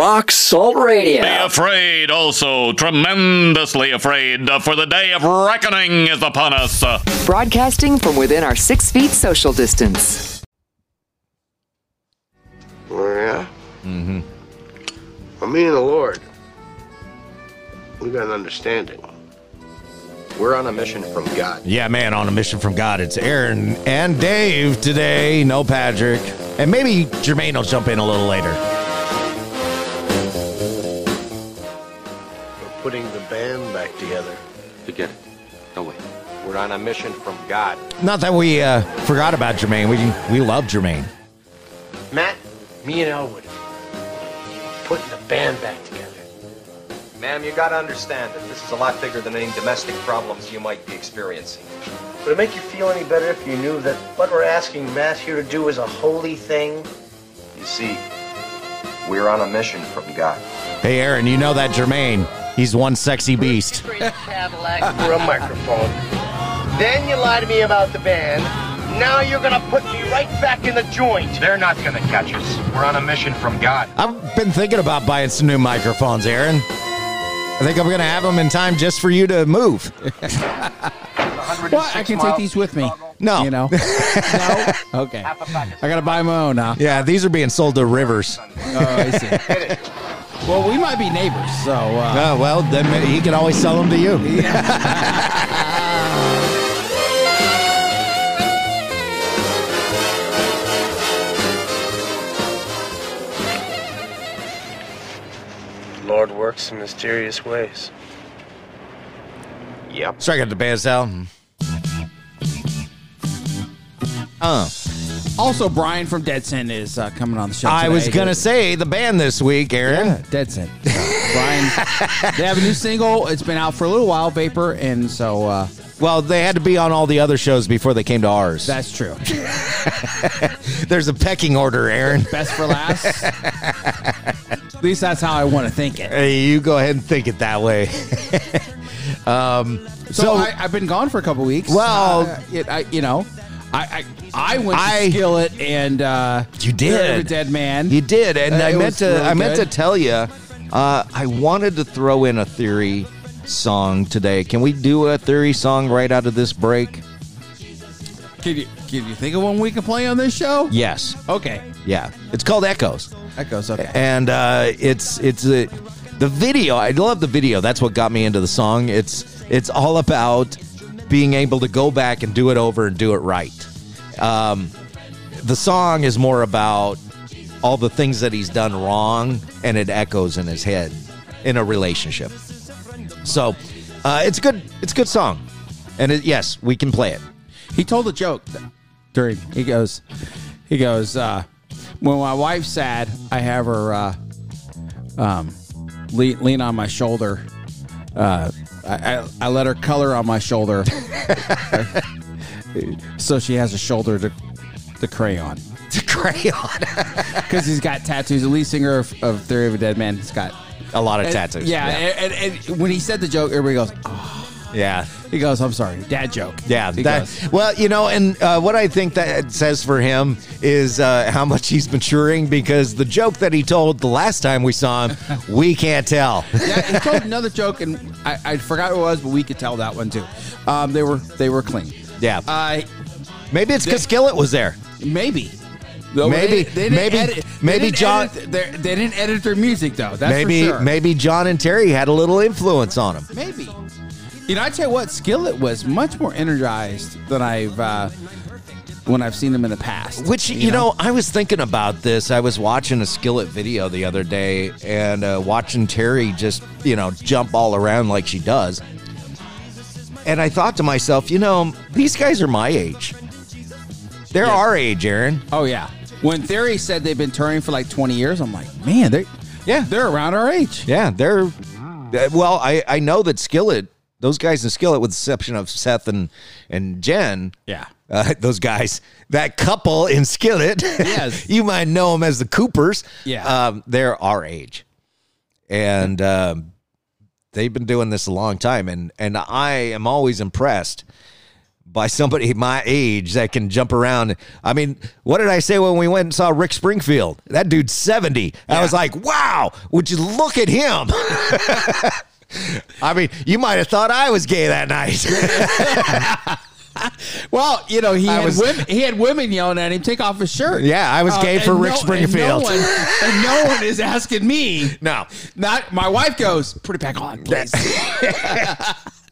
Rock Salt Radio. Be afraid, also tremendously afraid, for the day of reckoning is upon us. Broadcasting from within our six feet social distance. Yeah? Mm-hmm. Well, me and the Lord, we got an understanding. We're on a mission from God. Yeah, man, on a mission from God. It's Aaron and Dave today. No Patrick. And maybe Jermaine will jump in a little later. Putting the band back together. Forget it. No way. We're on a mission from God. Not that we uh, forgot about Jermaine. We we love Jermaine. Matt, me and Elwood, putting the band back together. Ma'am, you gotta understand that this is a lot bigger than any domestic problems you might be experiencing. Would it make you feel any better if you knew that what we're asking Matt here to do is a holy thing? You see, we're on a mission from God. Hey, Aaron, you know that Jermaine. He's one sexy beast. Cadillac for a microphone. Then you lie to me about the band. Now you're gonna put me right back in the joint. They're not gonna catch us. We're on a mission from God. I've been thinking about buying some new microphones, Aaron. I think I'm going to have them in time just for you to move. Well, I can take these with me. No. You know? no? Okay. I got to buy my own now. Yeah, these are being sold to Rivers. Oh, I see. well, we might be neighbors, so. Uh, Oh, well, then he can always sell them to you. Lord works in mysterious ways. Yep. Strike at the band sound. Uh, also, Bryan from Deadsin is uh, coming on the show. I was going to say the band this week, Aaron. Yeah, Deadsin. So, Bryan, they have a new single. It's been out for a little while, Vapor, and so uh, Well, they had to be on all the other shows before they came to ours. that's true. There's a pecking order, Aaron. Best for last. At least that's how I want to think it. Hey, you go ahead and think it that way. um, So, so, I, I've been gone for a couple weeks. Well- Uh, it, I, you know, I I, I went to I- Skillet and uh, You did. Of a Dead Man. You did, and Uh, I it meant was to. really I meant good. to tell you. Uh, I wanted to throw in a theory song today. Can we do a theory song right out of this break? Can you can you think of one we can play on this show? Yes. Okay, Yeah. It's called Echoes, that goes okay. and uh, it's it's a, the video. I love the video. That's what got me into the song. It's it's all about being able to go back and do it over and do it right. Um, the song is more about all the things that he's done wrong, and it echoes in his head in a relationship. So uh, it's good. It's a good song, and it, yes, we can play it. He told a joke during. He goes, he goes. uh When my wife's sad, I have her uh, um, lean, lean on my shoulder. Uh, I, I, I let her color on my shoulder, so she has a shoulder to the crayon. The crayon, Because he's got tattoos. The lead singer of, of Theory of a Dead Man he's got a lot of and- tattoos. Yeah, And, and, and when he said the joke, everybody goes, oh. Yeah. He goes, I'm sorry, dad joke. Yeah, He that, goes, well, you know, and uh, what I think that says for him is uh, how much he's maturing because the joke that he told the last time we saw him, we can't tell. yeah, he told another joke, and I, I forgot what it was, but we could tell that one too. Um, they were they were clean. Yeah, Uh, maybe it's because Skillet was there. maybe. Though Maybe- didn't maybe- edit- they maybe John- edit they didn't edit their music though. That's maybe for sure. maybe John and Terry had a little influence on him. maybe. You know, I tell you what, Skillet was much more energized than I've uh, when I've seen them in the past. Which you, know? I was thinking about this. I was watching a Skillet video the other day and uh, watching Terry just you know jump all around like she does, and I thought to myself, you know, these guys are my age. They're our age, Aaron. Oh yeah. When Theory said they've been touring for like 20 years, I'm like, man, they Yeah. they're around our age. Yeah, they're well. I I know that Skillet, those guys in Skillet, with the exception of Seth and and Jen, Yeah. uh, those guys, that couple in Skillet, Yes. you might know them as the Coopers. Yeah. um, they're our age, and um, they've been doing this a long time, and and I am always impressed by somebody my age that can jump around. I mean, what did I say when we went and saw Rick Springfield? That dude's 70. I was like, wow, would you look at him? I mean, you might have thought I was gay that night. Well, you know, he I had was- women. He had women yelling at him, "Take off his shirt." Yeah, I was uh, gay and for Rick and Springfield. no, one, and no one is asking me. no. Not my wife goes, put it back on, please.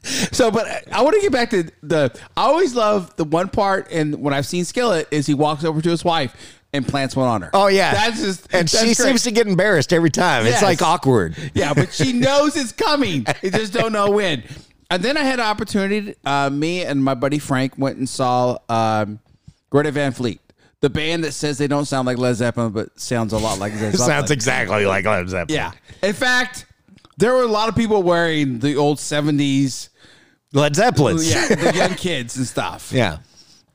So, but I want to get back to the. I always love the one part, and when I've seen Skillet, is he walks over to his wife and plants one on her. Oh yeah, that's just and that's she great. seems to get embarrassed every time. Yes. It's like awkward. Yeah, but she knows it's coming. You just don't know when. And then I had an opportunity. Uh, me and my buddy Frank went and saw um, Greta Van Fleet, the band that says they don't sound like Led Zeppelin, but sounds a lot like Led Zeppelin. Sounds exactly like Led Zeppelin. Yeah. In fact, there were a lot of people wearing the old seventies. Led Zeppelin. Yeah, the young kids and stuff. yeah.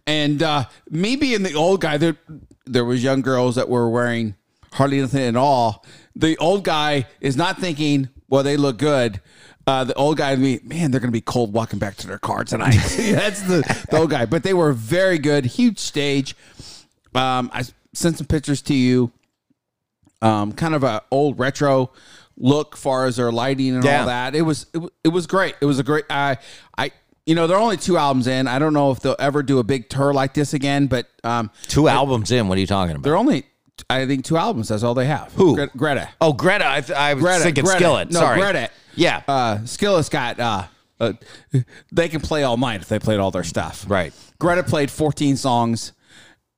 And uh, me being the old guy, there there was young girls that were wearing hardly anything at all. The old guy is not thinking, well, they look good. Uh, the old guy, me, man, they're going to be cold walking back to their car tonight. That's the, the old guy. But they were very good. Huge stage. Um, I sent some pictures to you. Um, kind of a old retro look, far as their lighting and Yeah. all that. It was it, it was great. It was a great. I I you know they're only two albums in. I don't know if they'll ever do a big tour like this again, but um, Two albums in. What are you talking about? they're only I think two albums. That's all they have. Who? Gre- Greta. Oh, Greta. I, th- I was Greta. thinking Greta. Skillet. No, Sorry. Greta. Yeah. Uh, Skillet's got. Uh, uh, they can play all night if they played all their stuff. Right. Greta played 14 songs,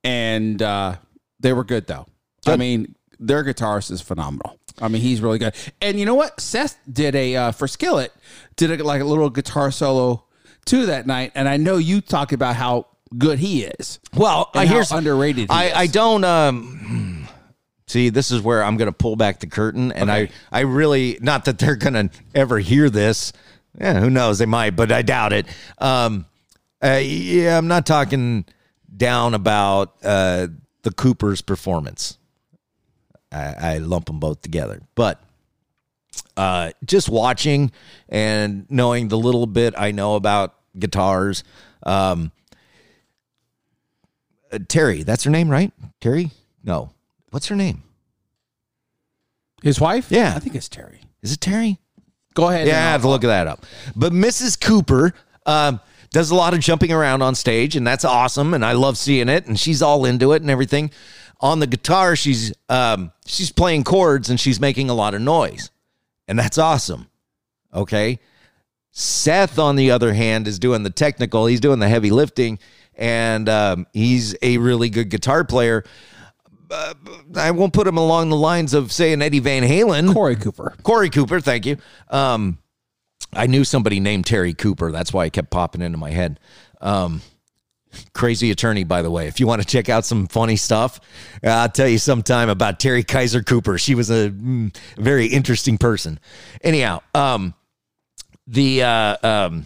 and uh, they were good though. I mean, their guitarist is phenomenal. I mean, he's really good. And you know what? Seth did a uh, for Skillet did a, like a little guitar solo too that night, and I know you talk about how good he is. Well, I how here's underrated I. I don't um see. This is where I'm going to pull back the curtain, and I I really not that they're going to ever hear this. Yeah, who knows? They might, but I doubt it. Um, uh, yeah, I'm not talking down about uh the Cooper's performance. I, I lump them both together, but uh, just watching and knowing the little bit I know about guitars. Um, uh, Terry, that's her name, right? Terry? No. What's her name? His wife? Yeah. I think it's Terry. Is it Terry? Go ahead. Yeah, I have to look that up. But Mrs. Cooper um, does a lot of jumping around on stage, and that's awesome. And I love seeing it. And she's all into it and everything. On the guitar, she's um, she's playing chords and she's making a lot of noise, and that's awesome. Okay. Seth, on the other hand, is doing the technical. He's doing the heavy lifting, and um, he's a really good guitar player. Uh, I won't put him along the lines of saying Eddie Van Halen. Korey Cooper. Korey Cooper, thank you. Um, I knew somebody named Terry Cooper. That's why it kept popping into my head. Um, crazy attorney, by the way. If you want to check out some funny stuff, uh, I'll tell you sometime about Terry Kaiser Cooper. She was a mm, very interesting person. Anyhow, um, the uh, um,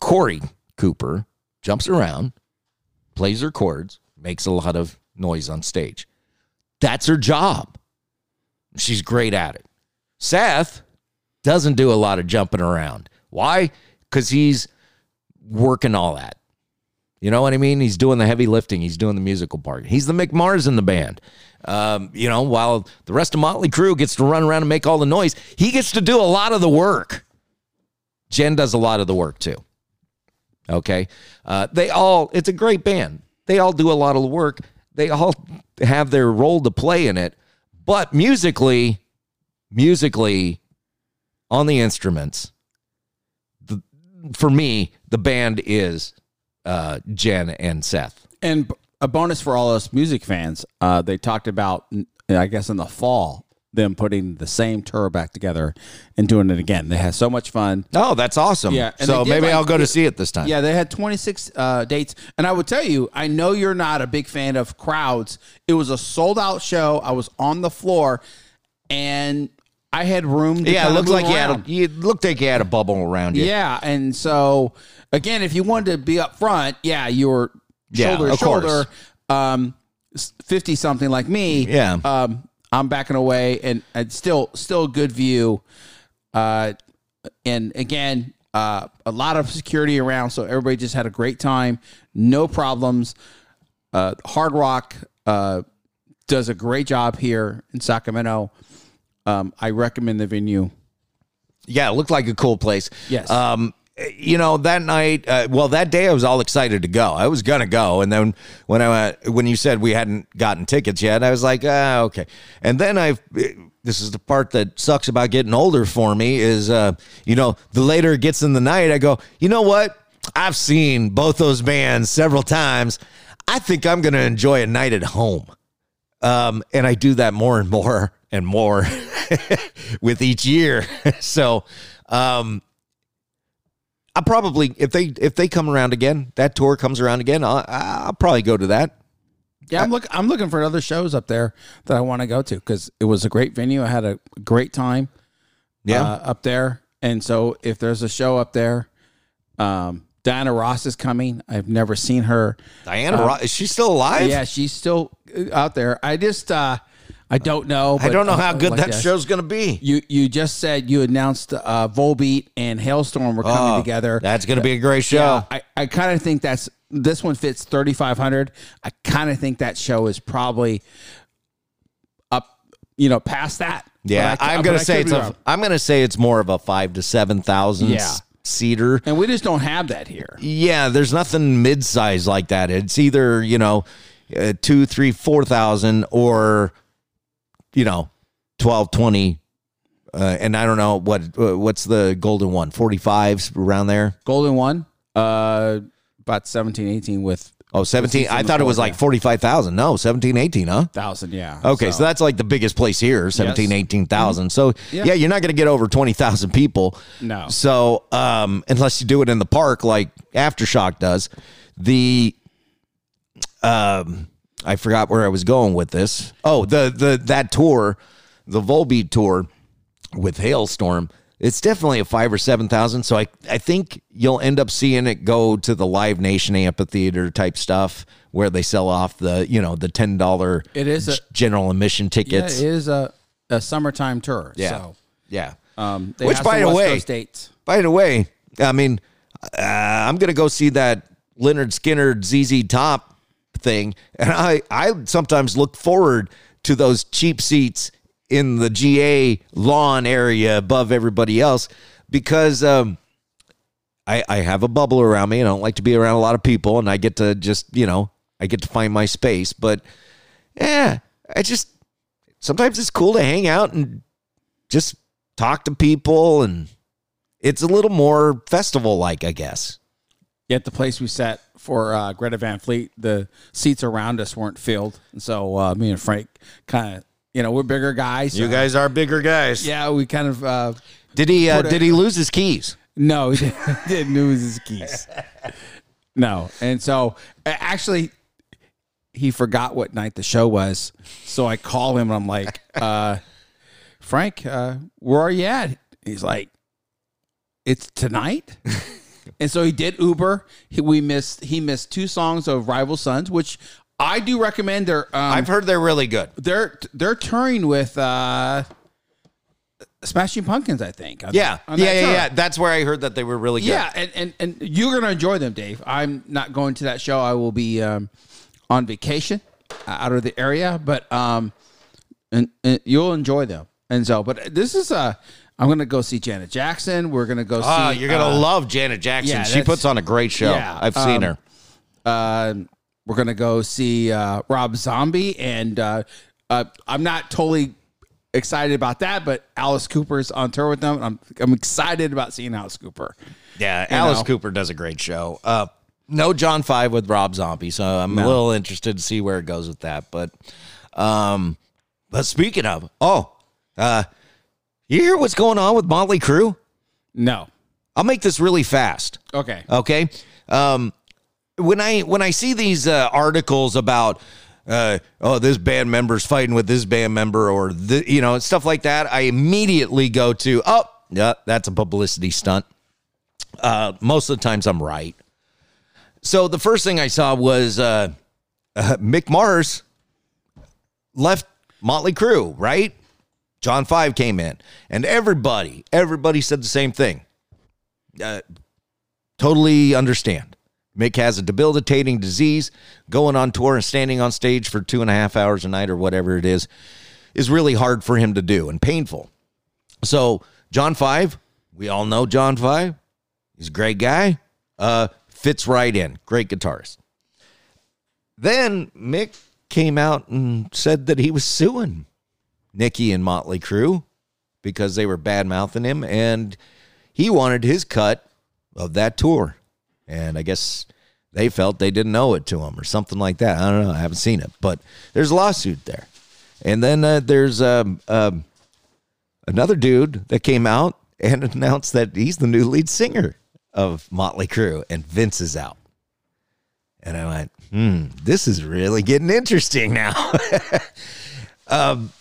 Korey Cooper jumps around, plays her chords, makes a lot of noise on stage. That's her job. She's great at it. Seth doesn't do a lot of jumping around. Why? Because he's working all that. You know what I mean? He's doing the heavy lifting. He's doing the musical part. He's the Mick Mars in the band. Um, you know, while the rest of Motley Crue gets to run around and make all the noise, he gets to do a lot of the work. Jen does a lot of the work too. Okay. Uh, they all, it's a great band. They all do a lot of the work. They all have their role to play in it. But musically, musically, on the instruments, for me, the band is uh, Jen and Seth. And a bonus for all us music fans, uh, they talked about, I guess, in the fall, them putting the same tour back together and doing it again. They had so much fun. Oh, that's awesome. Yeah, So maybe like- I'll go to see it this time. Yeah, they had 26 uh, dates. And I would tell you, I know you're not a big fan of crowds. It was a sold out show. I was on the floor and I had room to Yeah, it looked like you had a, you looked like you had a bubble around you. Yeah, and so again, if you wanted to be up front, yeah, you were Yeah, shoulder to of course. shoulder. Um, fifty something like me. Yeah. Um, I'm backing away, and and still still a good view. Uh, and again, Uh, a lot of security around, so everybody just had a great time. No problems. Uh, Hard Rock uh, does a great job here in Sacramento. Um, I recommend the venue. Yeah, it looked like a cool place. Yes. Um, you know that night, uh, well, that day I was all excited to go. I was gonna go, and then when I uh, when you said we hadn't gotten tickets yet, I was like, ah, okay. And then I, this is the part that sucks about getting older for me is, uh, you know, the later it gets in the night, I go, you know what? I've seen both those bands several times. I think I'm gonna enjoy a night at home. Um, and I do that more and more and more with each year. so, um, I probably if they if they come around again, that tour comes around again, I'll, I'll probably go to that. Yeah, I'm look. I'm looking for other shows up there that I want to go to because it was a great venue. I had a great time. Yeah. uh, up there, and so if there's a show up there, um, Diana Ross is coming. I've never seen her. Diana, Ross is she still alive? Yeah, she's still uh, out there. I just uh, I don't know. I don't know how good like that show's gonna be. You you just said you announced uh, Volbeat and Halestorm were coming Oh, together. That's gonna be a great show. Yeah, I, I kind of think that's this one fits 3500. I kind of think that show is probably up, you know, past that. Yeah, I- I'm gonna say it's a. I'm gonna say it's more of a five to seven thousand Yeah. seater. and we just don't have that here. Yeah, there's nothing mid-size like that. It's either you know, uh, two, three, four thousand, or you know, 12, 20. Uh, and I don't know what uh, what's the golden one, 45s around there. Golden one, uh, about 17, 18 with Oh, 17. I thought it was like yeah. 45,000. No, 17, 18, huh? thousand. Yeah. Okay, so, that's like the biggest place here, 17, Yes. 18,000. So, Yeah. yeah, you're not going to get over 20,000 people. No. So, um, unless you do it in the park like Aftershock does. The um I forgot where I was going with this. Oh, the the that tour, the Volbeat tour with Halestorm, it's definitely a five or seven thousand. So I I think you'll end up seeing it go to the Live Nation amphitheater type stuff where they sell off the you know the ten dollar It is a- general admission yeah, tickets. it is a, a summertime tour. Yeah. So, yeah. um, they Which, by the way- Coast dates. By the way, I mean, uh, I'm gonna go see that Lynyrd Skynyrd ZZ Top thing, and I I sometimes look forward to those cheap seats in the GA lawn area above everybody else because um, I I have a bubble around me, and I don't like to be around a lot of people, and I get to just you know I get to find my space, but yeah, I just sometimes it's cool to hang out and just talk to people and it's a little more festival like, I guess. At the place we sat for uh, Greta Van Fleet, the seats around us weren't filled, and so uh, me and Frank kind of, you know, we're bigger guys. You so- guys are bigger guys. yeah, we kind of. Uh, Did he uh, did he lose his keys? no, he didn't, didn't lose his keys. No, and so actually, he forgot what night the show was. So I call him and I'm like, uh, Frank, uh, where are you at? He's like, it's tonight. and so he did Uber. He, we missed. He missed two songs of Rival Sons, which I do recommend. They're um, I've heard they're really good. they're they're touring with uh, Smashing Pumpkins. I think. on Yeah. that- Yeah, yeah, tour. yeah. That's where I heard that they were really good. Yeah, and, and and you're gonna enjoy them, Dave. I'm not going to that show. I will be um, on vacation uh, out of the area, but um, and, and you'll enjoy them. And so, but this is uh, I'm gonna go see Janet Jackson. We're gonna go Oh, see. you're gonna uh, love Janet Jackson. yeah, she that's- puts on a great show. yeah, I've seen um, her. uh, we're gonna go see uh, Rob Zombie, and uh, uh, I'm not totally excited about that, but Alice Cooper's on tour with them. I'm I'm excited about seeing Alice Cooper. Yeah, Alice know. Cooper does a great show. Uh, no John Five with Rob Zombie, so I'm a little interested to see where it goes with that. But, um, but speaking of, oh, uh, you hear what's going on with Motley Crue? No, I'll make this really fast. okay, Okay. Um, when I when I see these uh, articles about uh, oh this band member's fighting with this band member or the, you know stuff like that, I immediately go to oh yeah that's a publicity stunt. Uh, most of the times I'm right. So the first thing I saw was uh, uh, Mick Mars left Motley Crue, right? John Five came in, and everybody, everybody said the same thing. uh, totally understand. Mick has a debilitating disease. Going on tour and standing on stage for two and a half hours a night or whatever it is is really hard for him to do and painful. So, John Five, we all know John Five. He's a great guy. Uh, fits right in. Great guitarist. Then Mick came out and said that he was suing Nicky and Motley Crue because they were bad mouthing him and he wanted his cut of that tour. And I guess they felt they didn't owe it to him or something like that. I don't know. I haven't seen it, but there's a lawsuit there. And then uh, there's um, um, another dude that came out and announced that he's the new lead singer of Motley Crue, and Vince is out. And I went, hmm, this is really getting interesting now. um,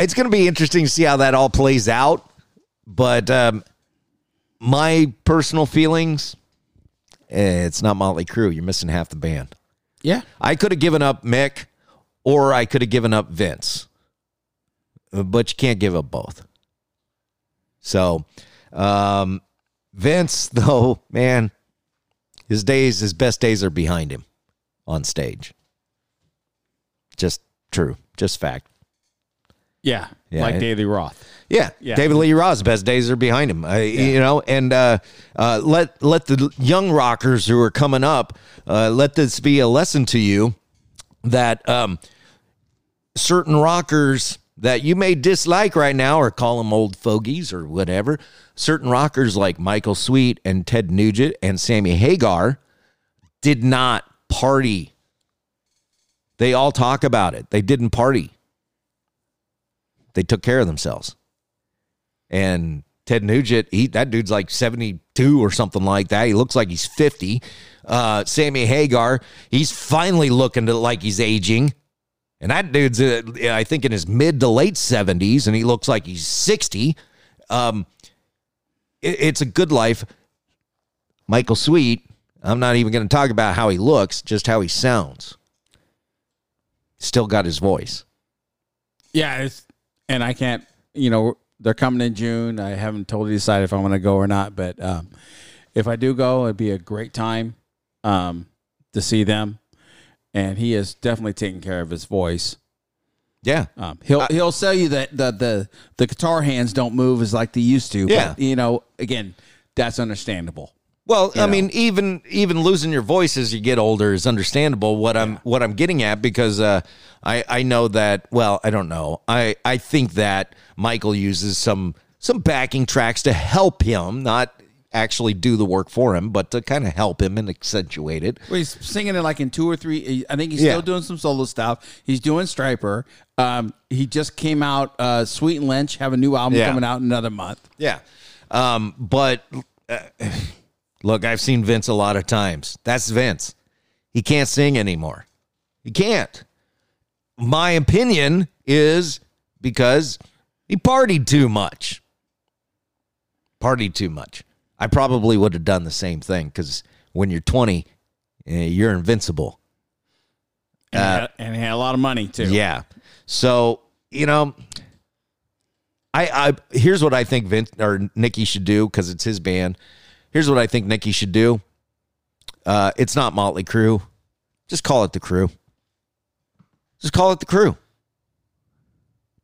it's going to be interesting to see how that all plays out. But um, my personal feelings, eh, it's not Motley Crue. You're missing half the band. Yeah. I could have given up Mick, or I could have given up Vince, but you can't give up both. So, um, Vince, though, man, his days, his best days are behind him on stage. Just true, just fact. Yeah. Yeah, like it- Daily Roth. Yeah, Yeah. David Lee Roth's best days are behind him. Uh, You know, and uh, uh, let let the young rockers who are coming up uh, let this be a lesson to you that um, certain rockers that you may dislike right now or call them old fogies or whatever. Certain rockers like Michael Sweet and Ted Nugent and Sammy Hagar did not party. They all talk about it. They didn't party. They took care of themselves. And Ted Nugent, he that dude's like 72 or something like that. He looks like he's 50. Uh, Sammy Hagar, he's finally looking to like he's aging. And that dude's, uh, I think, in his mid to late 70s, and he looks like he's 60. Um, it- it's a good life. Michael Sweet, I'm not even going to talk about how he looks, just how he sounds. Still got his voice. Yeah. It's, and I can't, you know, they're coming in June. I haven't totally decided if I'm going to go or not, but um, if I do go, it'd be a great time um, to see them. And he is definitely taking care of his voice. Yeah. Um, he'll he'll sell you that the, the the guitar hands don't move as like they used to. Yeah. But, you know, again, that's understandable. Well, I know. mean, even even losing your voice as you get older is understandable. What I'm what I'm getting at because uh, I I know that. Well, I don't know. I I think that Michael uses some some backing tracks to help him, not actually do the work for him, but to kind of help him and accentuate it. Well, he's singing it like in two or three. I think he's Yeah. still doing some solo stuff. He's doing Stryper. Um, he just came out. Uh, Sweet and Lynch have a new album Yeah. coming out in another month. Yeah. Um, but uh, look, I've seen Vince a lot of times. That's Vince. He can't sing anymore. He can't. My opinion is because he partied too much. Partied too much. I probably would have done the same thing because when you're 20, eh, you're invincible. And, he had, and he had a lot of money too. Yeah. So, you know, I I here's what I think Vince or Nikki should do because it's his band. Here's what I think Nikki should do. Uh, it's not Motley Crue. Just call it the crew. Just call it the crew.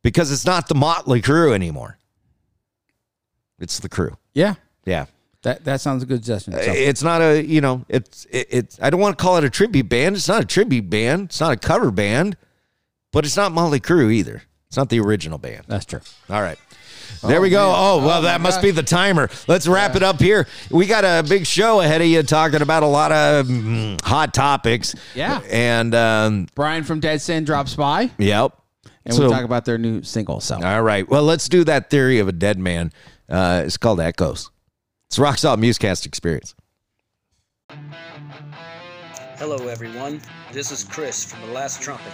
Because it's not the Motley Crue anymore. It's the crew. yeah. Yeah. That that sounds a good suggestion. So, It's not a, you know, it's it, it's I don't want to call it a tribute band. It's not a tribute band. It's not a cover band. But it's not Motley Crue either. It's not the original band. that's true. All right. There we go. man. Oh, well, Oh, that must gosh. be the timer. Let's wrap it up here. We got a big show ahead of you talking about a lot of mm, hot topics. Yeah. And, um, Bryan from Deadsin drops by, yep. and So- we talk about their new single. So All right. Well, let's do that theory of a dead man. Uh, it's called Echoes. It's Rock Salt Muzkast Experience. Hello, everyone. This is Chris from The Last Trumpet,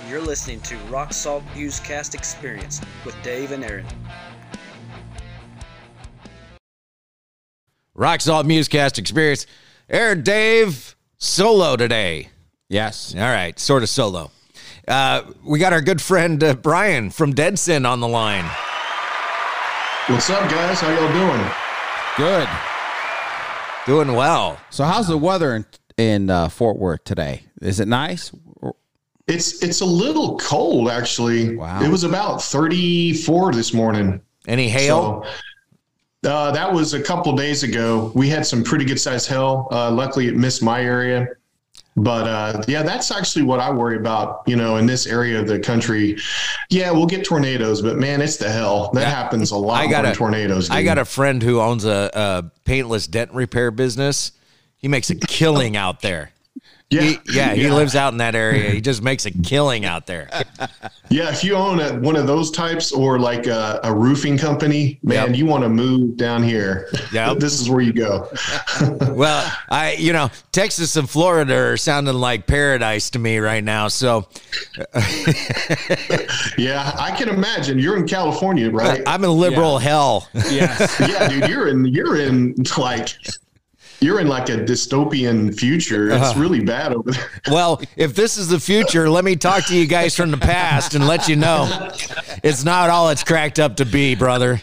and you're listening to Rock Salt Cast Experience with Dave and Aaron. Rock Salt Muzkast Experience. Air Dave solo today. yes, All right, sort of solo. Uh, we got our good friend uh, Bryan from Deadsin on the line. What's up, guys? How y'all doing? good. Doing well. So how's the weather in in uh, Fort Worth today? Is it nice? It's it's a little cold actually. Wow. It was about 34 this morning. Any hail? So, uh, that was a couple days ago. We had some pretty good sized hail. Uh, luckily, it missed my area. But uh, yeah, that's actually what I worry about. You know, in this area of the country, yeah, we'll get tornadoes, but man, it's the hell that happens a lot I got more a than tornadoes. I got a friend who owns a, a paintless dent repair business. He makes a killing out there. Yeah, He, yeah, he lives out in that area. He just makes a killing out there. Yeah, if you own a, one of those types or like a, a roofing company, man, Yep. you want to move down here. Yep. this is where you go. Well, I, you know, Texas and Florida are sounding like paradise to me right now. So Yeah, I can imagine. You're in California, right? I'm in liberal hell. Yes. yeah, dude, you're in you're in like you're in like a dystopian future. It's Uh-huh. really bad over there. Well, if this is the future, let me talk to you guys from the past and let you know it's not all it's cracked up to be, brother.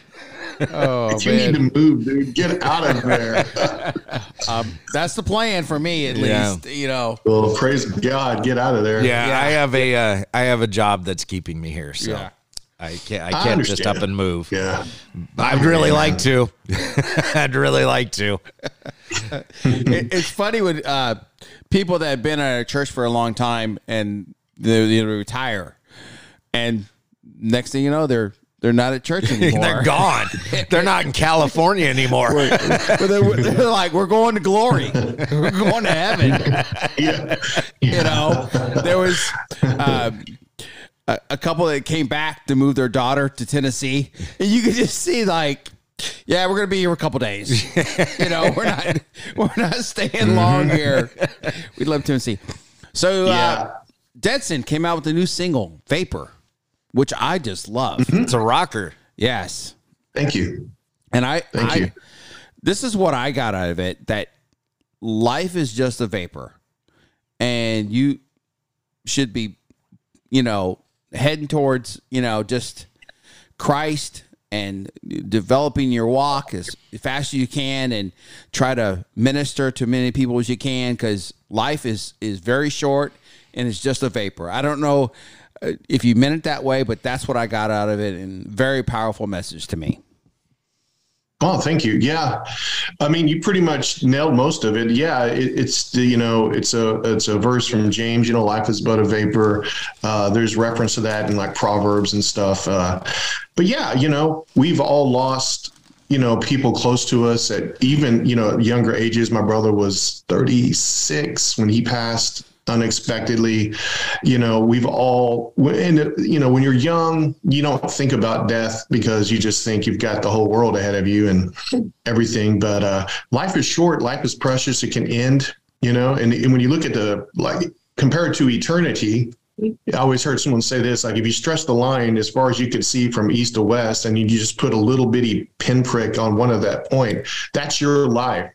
Oh you need to move, dude. Get out of there. that's the plan for me at Yeah. least. You know. well, praise God, get out of there. Yeah, I have a uh, I have a job that's keeping me here, so Yeah. I can't I I can't just up and move. Yeah. I'd really like to. I'd really like to. It- it's funny with uh, people that have been at a church for a long time and they, they retire, and next thing you know, they're they're not at church anymore. They're gone. They're not in California anymore. But they're, they're like, we're going to glory. We're going to heaven. Yeah. You know, there was um, a, a couple that came back to move their daughter to Tennessee, and you could just see like. Yeah, we're gonna be here a couple days. you know, we're not we're not staying long here. We love Tennessee. So uh, Yeah. Deadsin came out with a new single, Vapor, which I just love. It's a rocker. Yes. Thank you. And I, Thank I you. this is what I got out of it that life is just a vapor. And you should be, you know, heading towards, you know, just Christ and developing your walk as fast as you can and try to minister to many people as you can because life is is very short and it's just a vapor. I don't know uh, if you meant it that way, but that's what I got out of it and very powerful message to me. Oh, thank you. Yeah, I mean, you pretty much nailed most of it. Yeah, it, it's you know, it's a it's a verse from James. You know, life is but a vapor. Uh, there's reference to that in like Proverbs and stuff. Uh, but yeah, you know, we've all lost you know people close to us at even you know younger ages. My brother was 36 when he passed unexpectedly. You know we've all and you know when you're young you don't think about death because you just think you've got the whole world ahead of you and everything but uh life is short life is precious it can end you know and, and when you look at the like compared to eternity I always heard someone say this like if you stretch the line as far as you could see from east to west and you just put a little bitty pinprick on one of that point that's your life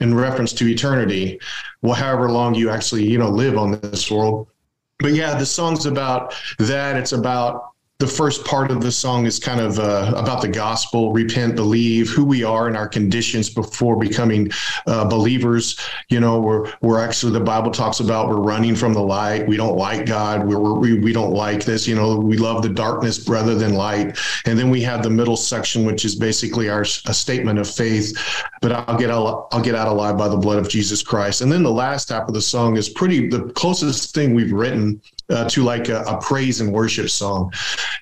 in reference to eternity, well, however long you actually, you know, live on this world. But yeah, the song's about that. It's about the first part of the song is kind of uh, about the gospel, repent, believe, who we are and our conditions before becoming uh, believers. You know, we're we're actually the Bible talks about we're running from the light. We don't like God. We're, we we don't like this. You know, we love the darkness rather than light. And then we have the middle section, which is basically our a statement of faith. But I'll get out, I'll get out alive by the blood of Jesus Christ. And then the last half of the song is pretty the closest thing we've written uh, to like a, a praise and worship song.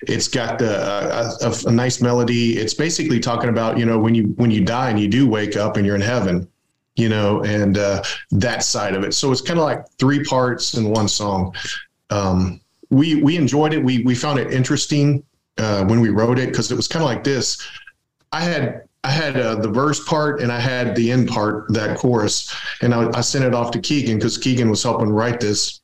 It's got the, uh, a, a nice melody. It's basically talking about you know when you when you die and you do wake up and you're in heaven, you know, and uh, that side of it. So it's kind of like three parts in one song. Um, we we enjoyed it. We we found it interesting uh, when we wrote it because it was kind of like this. I had I had uh, the verse part and I had the end part, that chorus, and I, I sent it off to Keegan because Keegan was helping write this.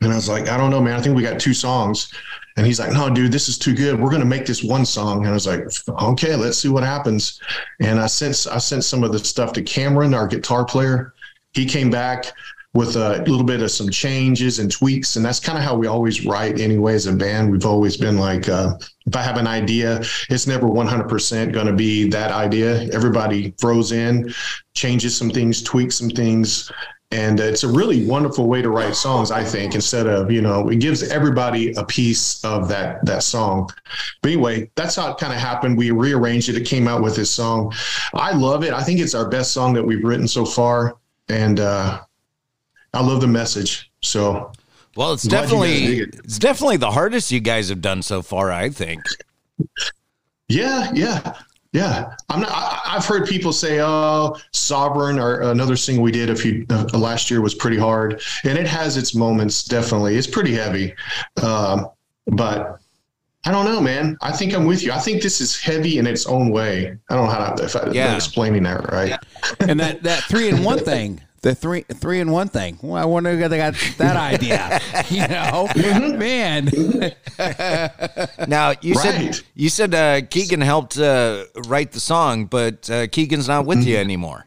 And I was like, I don't know, man. I think we got two songs. And he's like, No, dude, this is too good. We're gonna make this one song. And I was like, Okay, let's see what happens. And I sent I sent some of the stuff to Cameron, our guitar player. He came back with a little bit of some changes and tweaks. And that's kind of how we always write anyway as a band. We've always been like, uh, if I have an idea, it's never 100% going to be that idea. Everybody throws in, changes some things, tweaks some things. And it's a really wonderful way to write songs, I think, instead of, you know, it gives everybody a piece of that that song. But anyway, that's how it kind of happened. We rearranged it. It came out with this song. I love it. I think it's our best song that we've written so far. And uh, I love the message. So Well, it's Glad you guys definitely it. it's definitely the hardest you guys have done so far, I think. Yeah, yeah, yeah. I'm not. I, I've heard people say, "Oh, Sovereign," or another single we did a few uh, last year was pretty hard, and it has its moments. Definitely, it's pretty heavy, um, but I don't know, man. I think I'm with you. I think this is heavy in its own way. I don't know how to, if I, Yeah. explaining that right. and that that three in one thing. The three three in one thing. Well, I wonder if they got that idea. You know, man. Now you said you said uh, Keegan helped uh, write the song, but uh, Keegan's not with Mm-hmm. you anymore.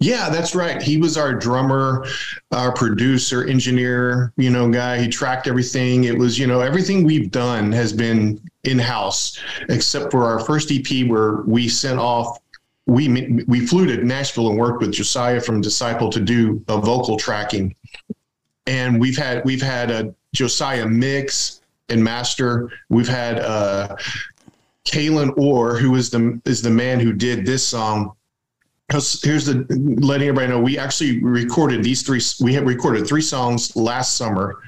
Yeah, that's right. He was our drummer, our producer, engineer, you know, guy. He tracked everything. It was, you know, everything we've done has been in house, except for our first EP where we sent off. We we flew to Nashville and worked with Josiah from Disciple to do a vocal tracking, and we've had we've had a Josiah mix and master. We've had uh, Kalen Orr, who is the is the man who did this song. Here's the letting everybody know we actually recorded these three we had recorded three songs last summer.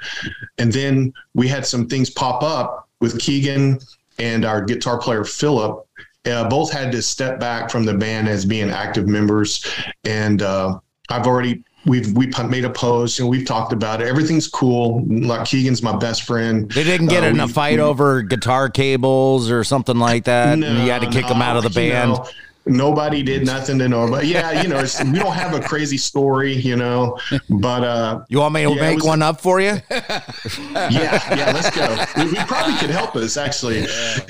And then we had some things pop up with keegan and our guitar player philip uh, both had to step back from the band as being active members and uh, i've already we've we made a post and we've talked about it everything's cool like keegan's my best friend They didn't get Uh, in a we- fight over guitar cables or something like that. and you had to kick them out of the no, you band. know, nobody did nothing to know, but yeah, you know, it's, we don't have a crazy story, you know, but uh, You want me to Yeah, make was- one up for you? yeah, yeah, let's go. We, we probably could help us actually.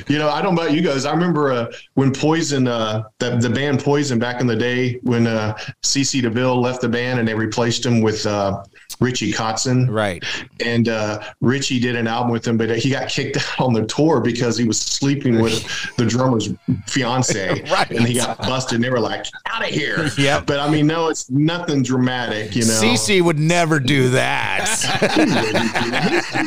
You know, I don't know about you guys. I remember uh, when Poison, uh, the, the band Poison back in the day when uh, CC DeVille left the band and they replaced him with uh, Richie Kotzen. Right. And uh, Richie did an album with him, but he got kicked out on the tour because he was sleeping with the drummer's fiance. Right. And he got busted and they were like, out of here. Yeah. But I mean, no, it's nothing dramatic, you know. CC would never do that.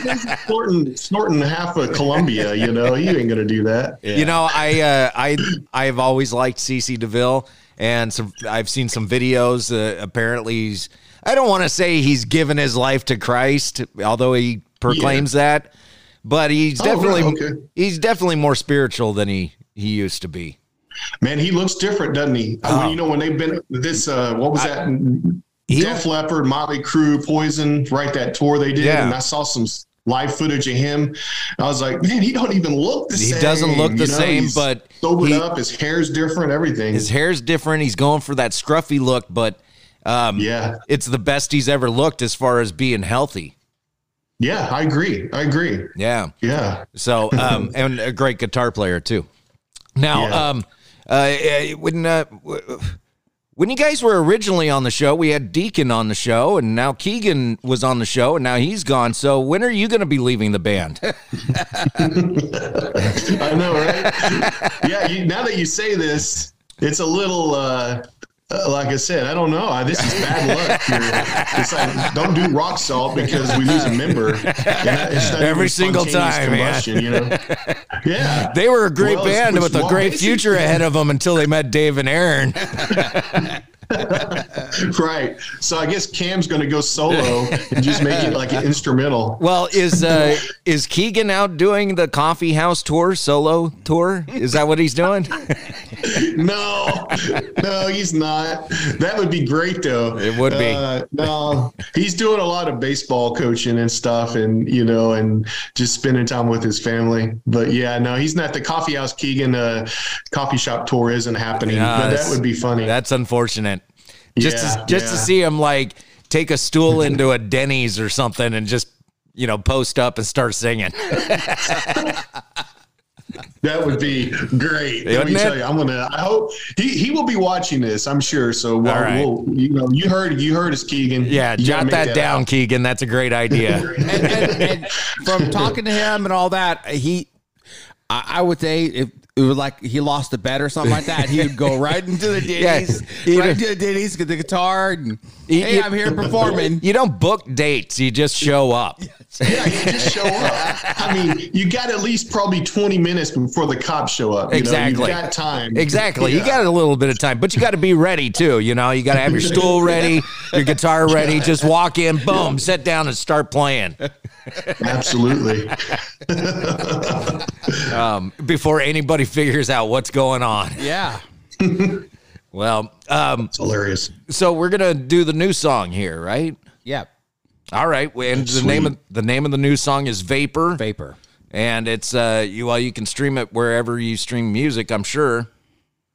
He's snorting, snorting half of Colombia, you know. He ain't gonna do that. You know, I uh, I I've always liked CC DeVille, and some I've seen some videos. Uh, apparently, he's I don't want to say he's given his life to Christ, although he proclaims that, but he's Oh, definitely right, okay. he's definitely more spiritual than he he used to be. Man, he looks different, doesn't he? I mean, you know, when they've been this, uh, what was that? He- Def Leppard, Motley Crue, Poison, right? That tour they did, Yeah. and I saw some live footage of him. I was like, man, he don't even look the He same. He doesn't look the you know? same, but sobered he- up. His hair's different. Everything. His hair's different. He's going for that scruffy look, but um, yeah, it's the best he's ever looked as far as being healthy. yeah, I agree. I agree. Yeah. Yeah. So, um, and a great guitar player too. Now, Yeah. um, uh, uh, when uh, when you guys were originally on the show, we had Deacon on the show, and now Keegan was on the show, and now he's gone. So, when are you going to be leaving the band? I know, right? yeah. You, now that you say this, it's a little. Uh, uh, like I said, I don't know. I, this is bad luck. Here. It's like don't do rock salt because we lose a member. That- Every single time, man. You know? Yeah. they were a great Well, band it's with a great future ahead of them until they met Dave and Aaron. right. So I guess Cam's going to go solo and just make it like an instrumental. Well, is uh, is Keegan out doing the coffee house tour, solo tour? Is that what he's doing? No, no, he's not. That would be great, though. It would be. Uh, no, he's doing a lot of baseball coaching and stuff, and you know, and just spending time with his family. But yeah, no, he's not. The coffee house Keegan uh, coffee shop tour isn't happening. But that would be funny. That's unfortunate. Just Yeah, to, just to see him like take a stool into a Denny's or something and just you know post up and start singing. That would be great. Let Wouldn't me tell you, I'm gonna. I hope he, he will be watching this. I'm sure. So we'll, All right. we'll you know you heard you heard us, Keegan. Yeah, You jot make that, down, out. Keegan. That's a great idea. and, and, and from talking to him and all that, he, I, I would say if it was like he lost a bet or something like that, he would go right into the Denny's, he right would- into the Denny's, get the guitar, and He- hey, he- I'm here performing. you don't book dates; you just show up. Yeah, you just show up. I mean, you got at least probably 20 minutes before the cops show up. You Exactly. Know, you got time. Exactly. You got a little bit of time, but you got to be ready too. You know, you got to have your stool ready, your guitar ready. Just walk in, boom, sit down, and start playing Absolutely. um, before anybody figures out what's going on. Yeah. Well, um, It's hilarious. so we're gonna do the new song here, right? Yeah. All right, and the name of the name of the new song is Vapor, Vapor. and it's uh, you well, you can stream it wherever you stream music. I'm sure.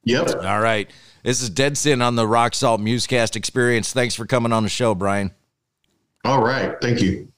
Yep. All right, this is Deadsin on the Rock Salt Muzkast Experience. Thanks for coming on the show, Bryan. All right. Thank you.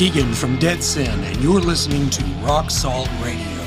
Keegan from Deadsin, and you're listening to Rock Salt Radio.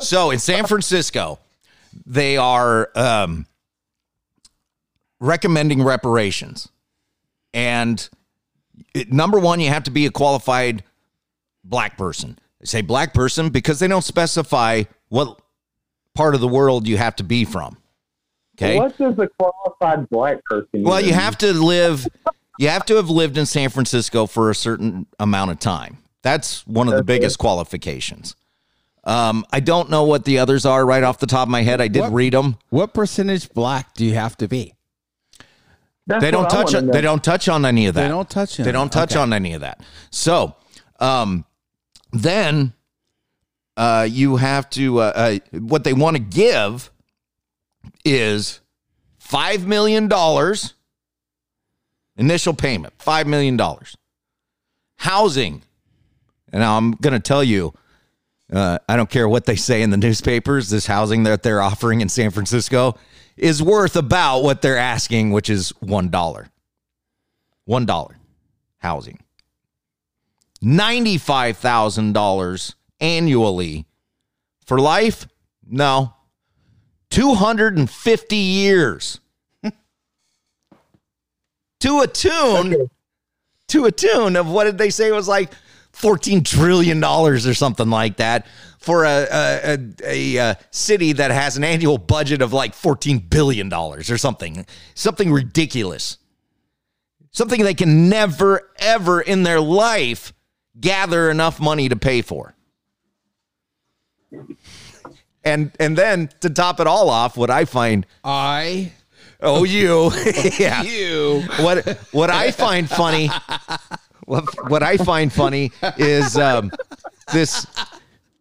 So in San Francisco, they are um, recommending reparations. And it, number one, you have to be a qualified black person. They say black person because they don't specify what part of the world you have to be from. Okay. What does a qualified black person? Well, mean? you have to live. You have to have lived in San Francisco for a certain amount of time. That's one of okay. the biggest qualifications. Um, I don't know what the others are right off the top of my head. I did What- read them. What percentage black do you have to be? That's they don't touch. wanna. They don't touch on any of that. They don't touch on They don't touch Okay. on any of that. So, um, then uh, you have to. Uh, uh, what they want to give is five million dollars initial payment. Five million dollars. Housing. And now I'm going to tell you. Uh, I don't care what they say in the newspapers. This housing that they're offering in San Francisco is worth about what they're asking, which is one dollar. One dollar housing. Ninety-five thousand dollars annually for life. No, two hundred and fifty years. to a tune, to a tune of what did they say was like fourteen trillion dollars or something like that for a a, a, a, city that has an annual budget of like fourteen billion dollars or something, something ridiculous, something they can never ever in their life gather enough money to pay for. And and then to top it all off, what I find I Oh, you. yeah. you What what I find funny what, what I find funny is um, this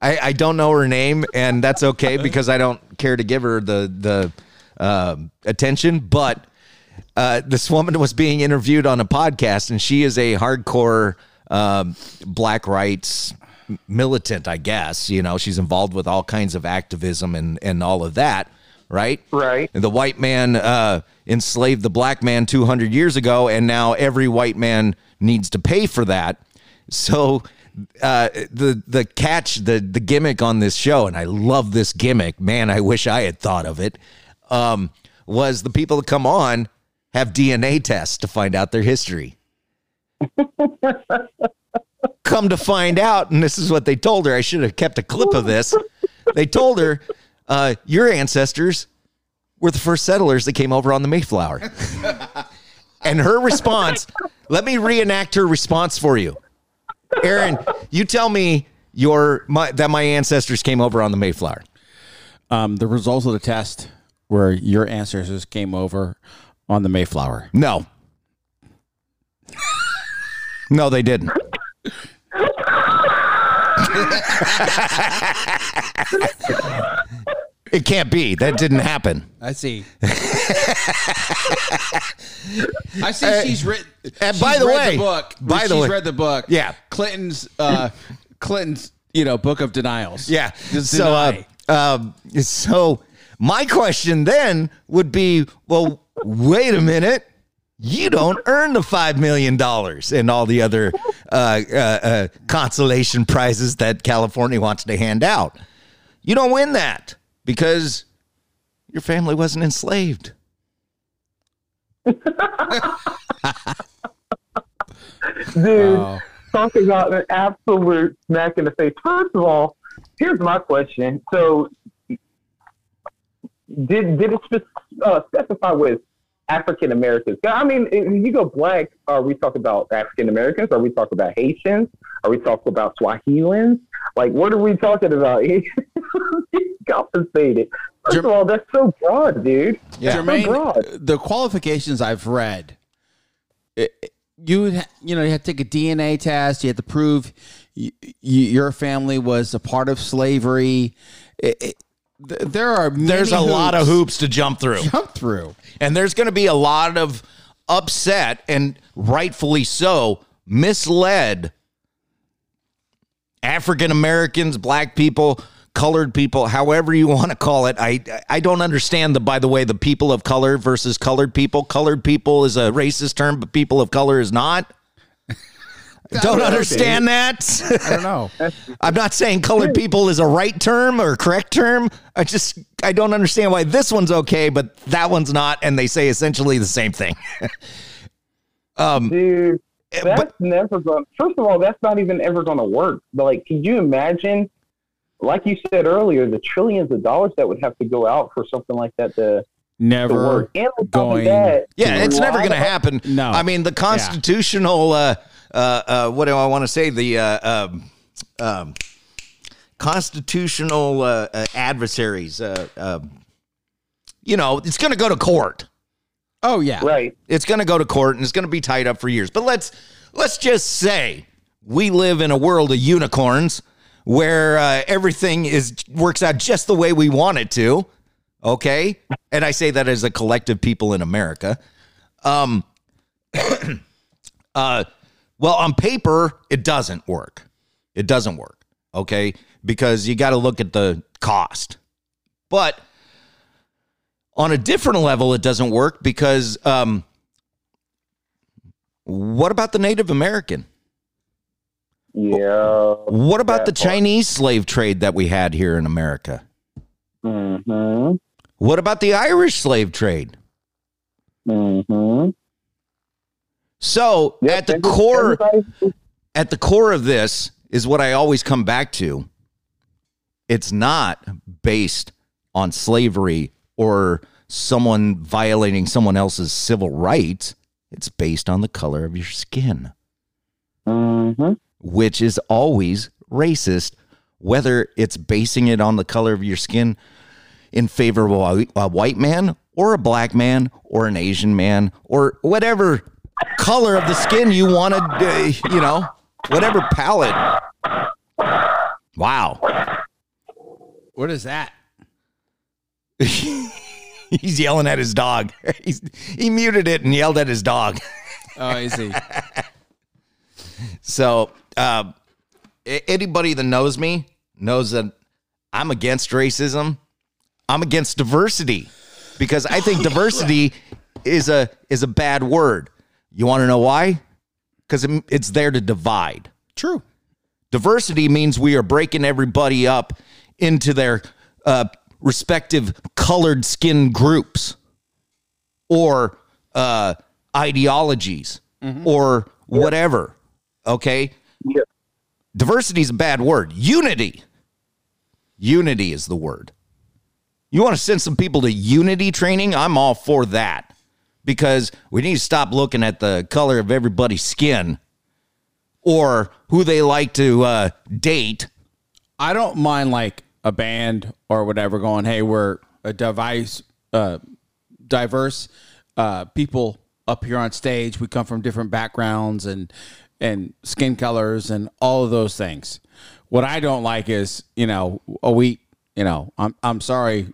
I, I don't know her name and that's okay because I don't care to give her the the um attention but uh, this woman was being interviewed on a podcast and she is a hardcore um, black rights militant I guess you know she's involved with all kinds of activism and and all of that right Right. And the white man uh, enslaved the black man 200 years ago, and now every white man needs to pay for that. So uh, the the catch, the the gimmick on this show, and I love this gimmick. Man, I wish I had thought of it. Um, was the people that come on have DNA tests to find out their history. Come to find out, and this is what they told her. I should have kept a clip of this. They told her, uh, "Your ancestors were the first settlers that came over on the Mayflower." and her response, let me reenact her response for you. Aaron, you tell me your my, that my ancestors came over on the Mayflower. Um, the results of the test where your ancestors came over on the Mayflower. No. No, they didn't. it can't be. That didn't happen. I see. I see she's written. and she's by the read way- the book. by the she's way- read the book. Yeah. Clinton's. Uh, Clinton's. You know, book of denials. Yeah. So, uh, um, so my question then would be, well, wait a minute. You don't earn the five million dollars and all the other uh, uh, uh, consolation prizes that California wants to hand out. You don't win that because your family wasn't enslaved. Dude, Wow. talk about an absolute smack in the face. First of all, here's my question. So, did did it spe- uh, specify with African Americans? I mean, if you go black, are we talking about African Americans? Are we talking about Haitians? Are we talking about Swahilians? Like, what are we talking about? Compensated. First of all, that's so broad, dude. Yeah. That's so broad. the qualifications I've read, it, it- you would you know you had to take a DNA test. You had to prove y y your family was a part of slavery. It, it, there are There's a many lot of hoops to jump through. jump through. And there's going to be a lot of upset and rightfully so, misled African Americans, black people, colored people, however you want to call it. I I don't understand the by the way the people of color versus colored people. Colored people is a racist term, but people of color is not. don't know, understand that. I don't know. I'm not saying colored people is a right term or correct term. I just I don't understand why this one's okay, but that one's not, and they say essentially the same thing. um, Dude, eh, that's but never going. First of all, that's not even ever going to work. But like, can you imagine? Like you said earlier, the trillions of dollars that would have to go out for something like that to, to Never work. And on top of going that, yeah, it's never going to happen. No. I mean the constitutional. Uh, uh, uh, what do I want to say? The uh, um, um, constitutional uh, uh, adversaries. Uh, uh, you know, it's going to go to court. Oh yeah. Right. It's going to go to court and it's going to be tied up for years. But let's let's just say we live in a world of unicorns where uh, everything is works out just the way we want it to. Okay, and I say that as a collective people in America. Um, uh, well, on paper, it doesn't work. It doesn't work. Okay, because you got to look at the cost. But on a different level, it doesn't work because um, what about the Native American? Yeah. What about the part. Chinese slave trade that we had here in America? Mm-hmm. What about the Irish slave trade? Mm-hmm. So Yep, at the core, everybody- at the core of this is what I always come back to. It's not based on slavery or someone violating someone else's civil rights. It's based on the color of your skin, Mm-hmm. Which is always racist, whether it's basing it on the color of your skin in favor of a white- man or a black man or an Asian man or whatever color of the skin you want to, uh, you know, whatever palette. Wow. What is that? He's yelling at his dog. He's, he muted it and yelled at his dog. Oh, I see. So, uh, anybody that knows me knows that I'm against racism. I'm against diversity because I think diversity is a is a bad word. You want to know why? Because it's there to divide. True. Diversity means we are breaking everybody up into their uh, respective colored skin groups or uh, ideologies or whatever. Okay. Diversity is a bad word. Unity. Unity is the word. You want to send some people to unity training? I'm all for that because we need to stop looking at the color of everybody's skin or who they like to uh, date. I don't mind like a band or whatever going, hey, we're a device, uh, diverse uh, people up here on stage. We come from different backgrounds and and skin colors and all of those things. What I don't like is, you know, oh we, you know, I'm I'm sorry,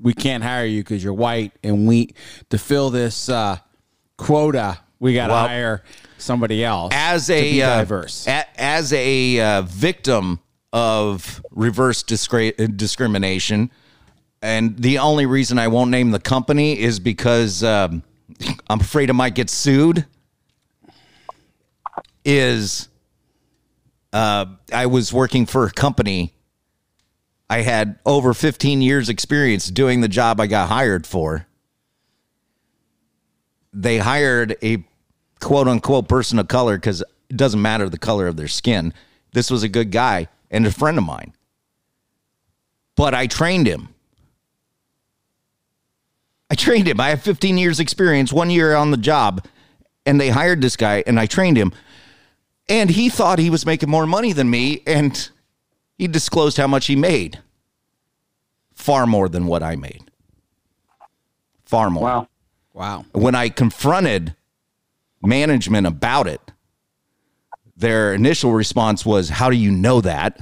we can't hire you because you're white, and we to fill this uh, quota, we got to Well, hire somebody else as a uh, diverse. a- as a uh, victim of reverse discrimination, and the only reason I won't name the company is because um, I'm afraid I might get sued. Is uh, I was working for a company. I had over 15 years experience doing the job I got hired for. They hired a quote unquote person of color because it doesn't matter the color of their skin. This was a good guy and a friend of mine. But I trained him. I trained him. I have 15 years experience, one year on the job, and they hired this guy and I trained him. And he thought he was making more money than me and he disclosed how much he made. Far more than what I made. Far more Wow. wow. when I confronted management about it, their initial response was, How do you know that?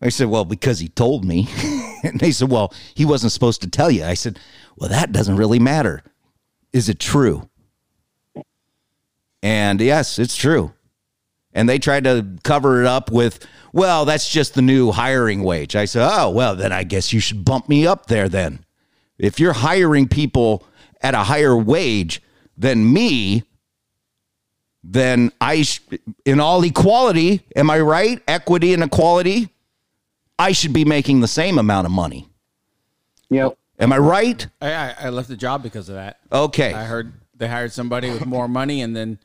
I said, Well, because he told me. and they said, Well, he wasn't supposed to tell you. I said, Well, that doesn't really matter. Is it true? And yes, it's true. And they tried to cover it up with, Well, that's just the new hiring wage. I said, Oh, well, then I guess you should bump me up there then. If you're hiring people at a higher wage than me, then I, sh- in all equality, am I right? Equity and equality, I should be making the same amount of money. Yep. Am I right? I, I, I left the job because of that. Okay. I heard they hired somebody with more money and then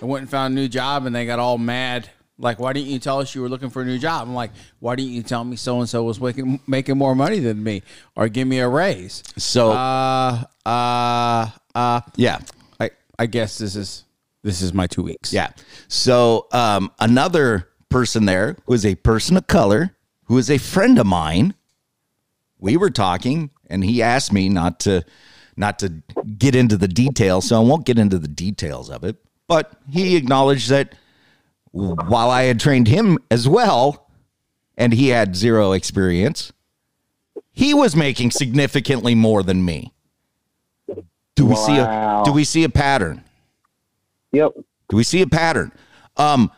they went and found a new job and they got all mad. Like, why didn't you tell us you were looking for a new job? I'm like, why didn't you tell me so and so was making making more money than me or give me a raise? So, Uh, uh, uh. yeah. I I guess this is this is my two weeks. Yeah. So um, another person there was a person of color, who is a friend of mine, we were talking, and he asked me not to not to get into the details, so I won't get into the details of it. But he acknowledged that while I had trained him as well, and he had zero experience, he was making significantly more than me. Do we see a do we see a pattern? Yep. Do we see a pattern? Um,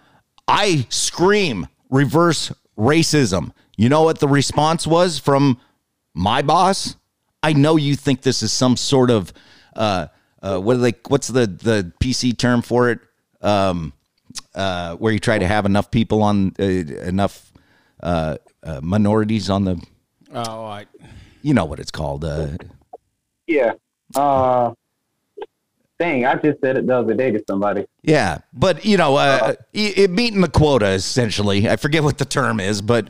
I scream reverse racism. You know what the response was from my boss? I know you think this is some sort of uh, uh, what are they? What's the the PC term for it? Um, uh, where you try to have enough people on uh, enough uh, uh, minorities on the. Oh, I, You know what it's called? Uh, Yeah. Uh, dang, I just said it the other day to somebody. Yeah, but you know, uh, it, it meeting the quota essentially. I forget what the term is, but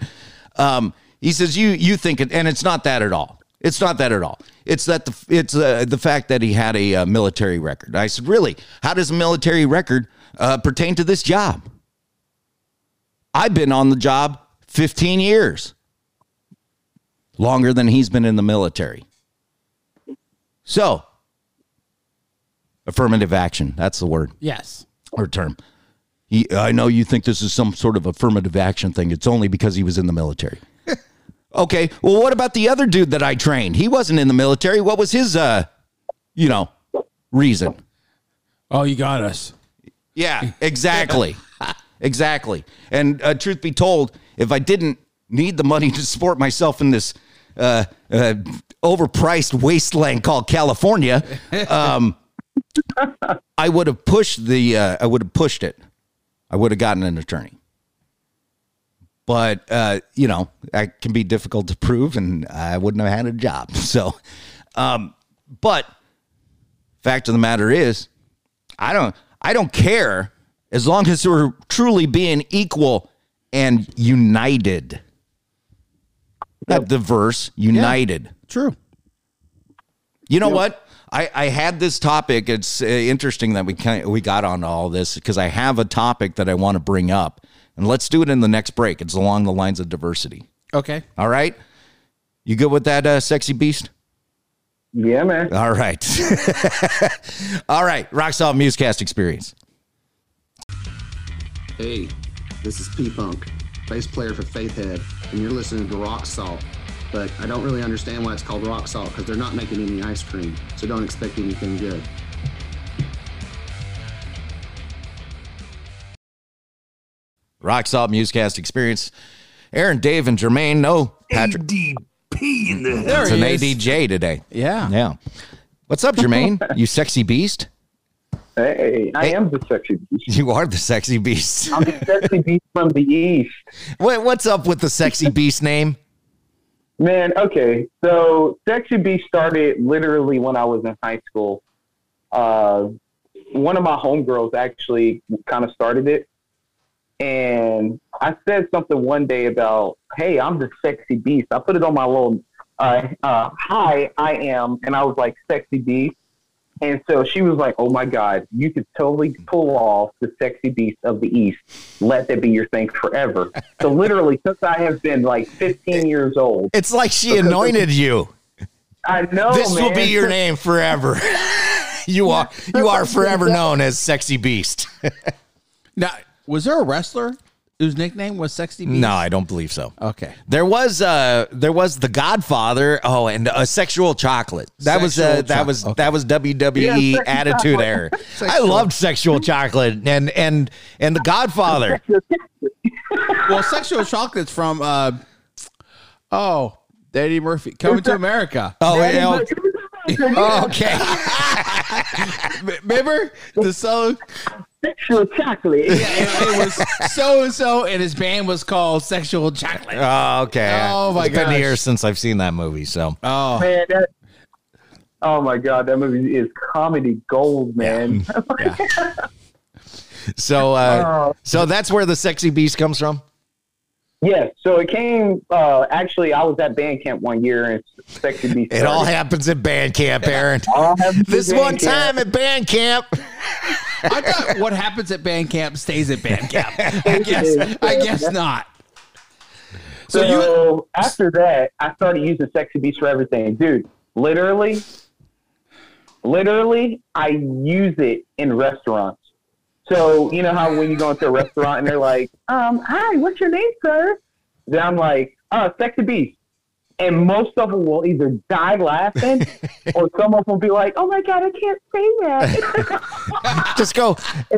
um, he says you you think it, and it's not that at all. It's not that at all. It's that the it's uh, the fact that he had a uh, military record. I said, really? How does a military record uh, pertain to this job? I've been on the job 15 years, longer than he's been in the military. So, affirmative action. That's the word yes. or term. He, I know you think this is some sort of affirmative action thing. It's only because he was in the military. Okay. Well, what about the other dude that I trained? He wasn't in the military. What was his, uh, you know, reason? Oh, you got us. Yeah, exactly. exactly. And uh, truth be told, if I didn't need the money to support myself in this uh, uh, overpriced wasteland called California, um, I would have pushed the. Uh, I would have pushed it. I would have gotten an attorney. But uh, you know, that can be difficult to prove, and I wouldn't have had a job. So, um, but fact of the matter is, I don't I don't care as long as we're truly being equal and united. Not diverse, united. True. You know what? I, I had this topic. It's uh, interesting that we kind we got on all this because I have a topic that I want to bring up, and let's do it in the next break. It's along the lines of diversity. Okay. All right, you good with that, uh, sexy beast? Yeah, man. All right, all right. Rock Solid Muzkast experience. Hey, this is P Funk, bass player for Faithhead, and you're listening to Rock Salt. But I don't really understand why it's called Rock Salt because they're not making any ice cream, so don't expect anything good. Rock Solid Muzkast experience. Aaron, Dave, and Jermaine. No, Patrick. ADP in the There It's he an is. ADJ today. Yeah. Yeah. What's up, Jermaine? you sexy beast? Hey, I am the sexy beast. You are the sexy beast. I'm the sexy beast from the east. Wait, what's up with the sexy beast name? Man, okay. So Sexy Beast started literally when I was in high school. Uh, one of my homegirls actually kind of started it. And I said something one day about, hey, I'm the sexy beast. I put it on my little, uh, uh, hi, I am. And I was like, sexy beast. And so she was like, oh my God, you could totally pull off the sexy beast of the East. Let that be your thing forever. so literally, since I have been like 15 years old, It's like she anointed you. I know. this will be your name forever. you are you are forever known as sexy beast. Now, was there a wrestler whose nickname was Sexy Beast? no, I don't believe so. Okay. There was uh there was the Godfather. Oh, and a sexual chocolate. That was uh, that Choc- was okay. that was WWE Yeah, Attitude Chocolate. Era. I loved sexual chocolate and and and the Godfather. Well, Sexual Chocolate's from, uh, oh, Eddie Murphy, Coming to America. Oh, yeah, oh, okay. Remember the song? sexual chocolate. Yeah, it, it was so and so, and his band was called Sexual Chocolate. Oh, okay. Oh, my It's been gosh. years since I've seen that movie, so Oh, Man, that, oh my god, that movie is comedy gold, man. so uh Oh. so that's where the sexy beast comes from. Yes, so it came. Uh, actually, I was at band camp one year, and Sexy Beast. It all happens at band camp, Aaron. This band one camp. time at band camp. I thought what happens at band camp stays at band camp. I guess, I guess not. So, after that, I started using Sexy Beast for everything, dude. Literally, literally, I use it in restaurants. So you know how when you go into a restaurant and they're like, um, "Hi, what's your name, sir?" Then I'm like, "Oh, Sexy Beast," and most of them will either die laughing, or some of them will be like, "Oh my god, I can't say that." just go,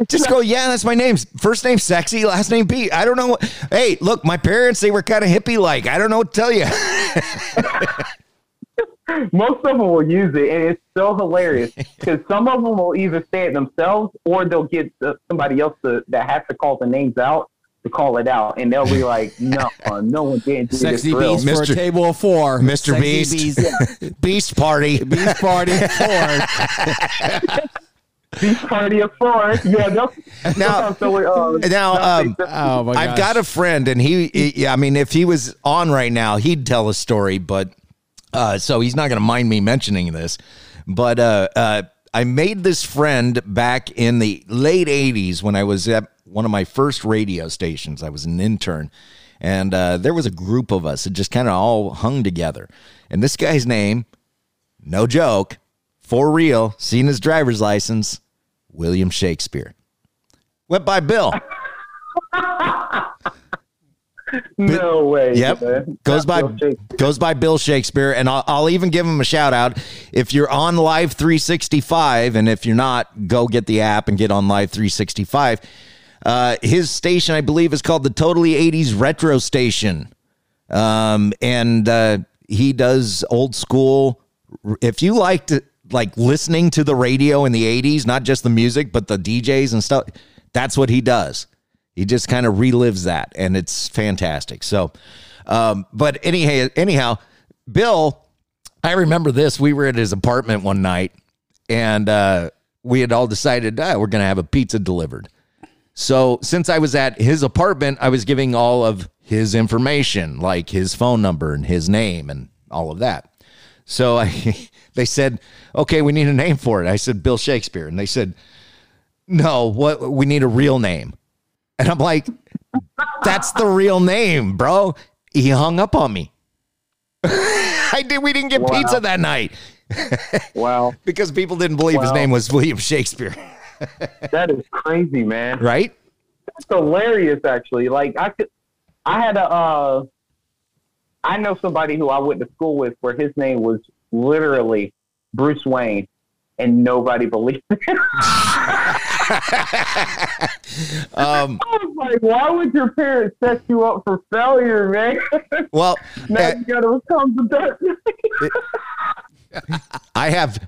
just go. Yeah, that's my name. First name sexy, last name B. I don't know. What, hey, look, my parents they were kind of hippie like. I don't know what to tell you. Most of them will use it, and it's so hilarious because some of them will either say it themselves or they'll get uh, somebody else to, that has to call the names out to call it out, and they'll be like, "No, uh, no one did Sexy this drill." Beast for a table of four. Mr. Sexy Beast. Beast party. Beast party of four. Beast party of four. Yeah, they'll, Now- so, uh, Now, um, Oh my I've got a friend, and he, he- I mean, if he was on right now, he'd tell a story, but uh, so he's not going to mind me mentioning this. But uh, uh, I made this friend back in the late 80s when I was at one of my first radio stations. I was an intern, and uh, there was a group of us that just kind of all hung together. And this guy's name, no joke, for real, seen his driver's license, William Shakespeare. Went by Bill. no way. Yep. man. Goes by Bill Shakespeare. goes by Bill Shakespeare, and I'll, I'll even give him a shout out if you're on Live 365, and if you're not, go get the app and get on Live 365. Uh, his station, I believe, is called the Totally 80s Retro Station, um, and uh, he does old school. If you liked like listening to the radio in the 80s, not just the music, but the DJs and stuff, that's what he does. He just kind of relives that, and it's fantastic. So, um, but anyhow, anyhow, Bill, I remember this. We were at his apartment one night, and uh, we had all decided ah, we're going to have a pizza delivered. So, since I was at his apartment, I was giving all of his information, like his phone number and his name and all of that. So I, they said, "Okay, we need a name for it." I said, "Bill Shakespeare," and they said, "No, what? We need a real name." And I'm like, "That's the real name, bro." He hung up on me. I did. We didn't get Wow. pizza that night Wow, because people didn't believe his name was William Shakespeare, that is crazy, man. right? That's hilarious, actually. Like I could, I had a, uh, I know somebody who I went to school with where his name was literally Bruce Wayne, and nobody believed it. Um, I was like, why would your parents set you up for failure, man? well, now uh, you got to become the darkness. I have,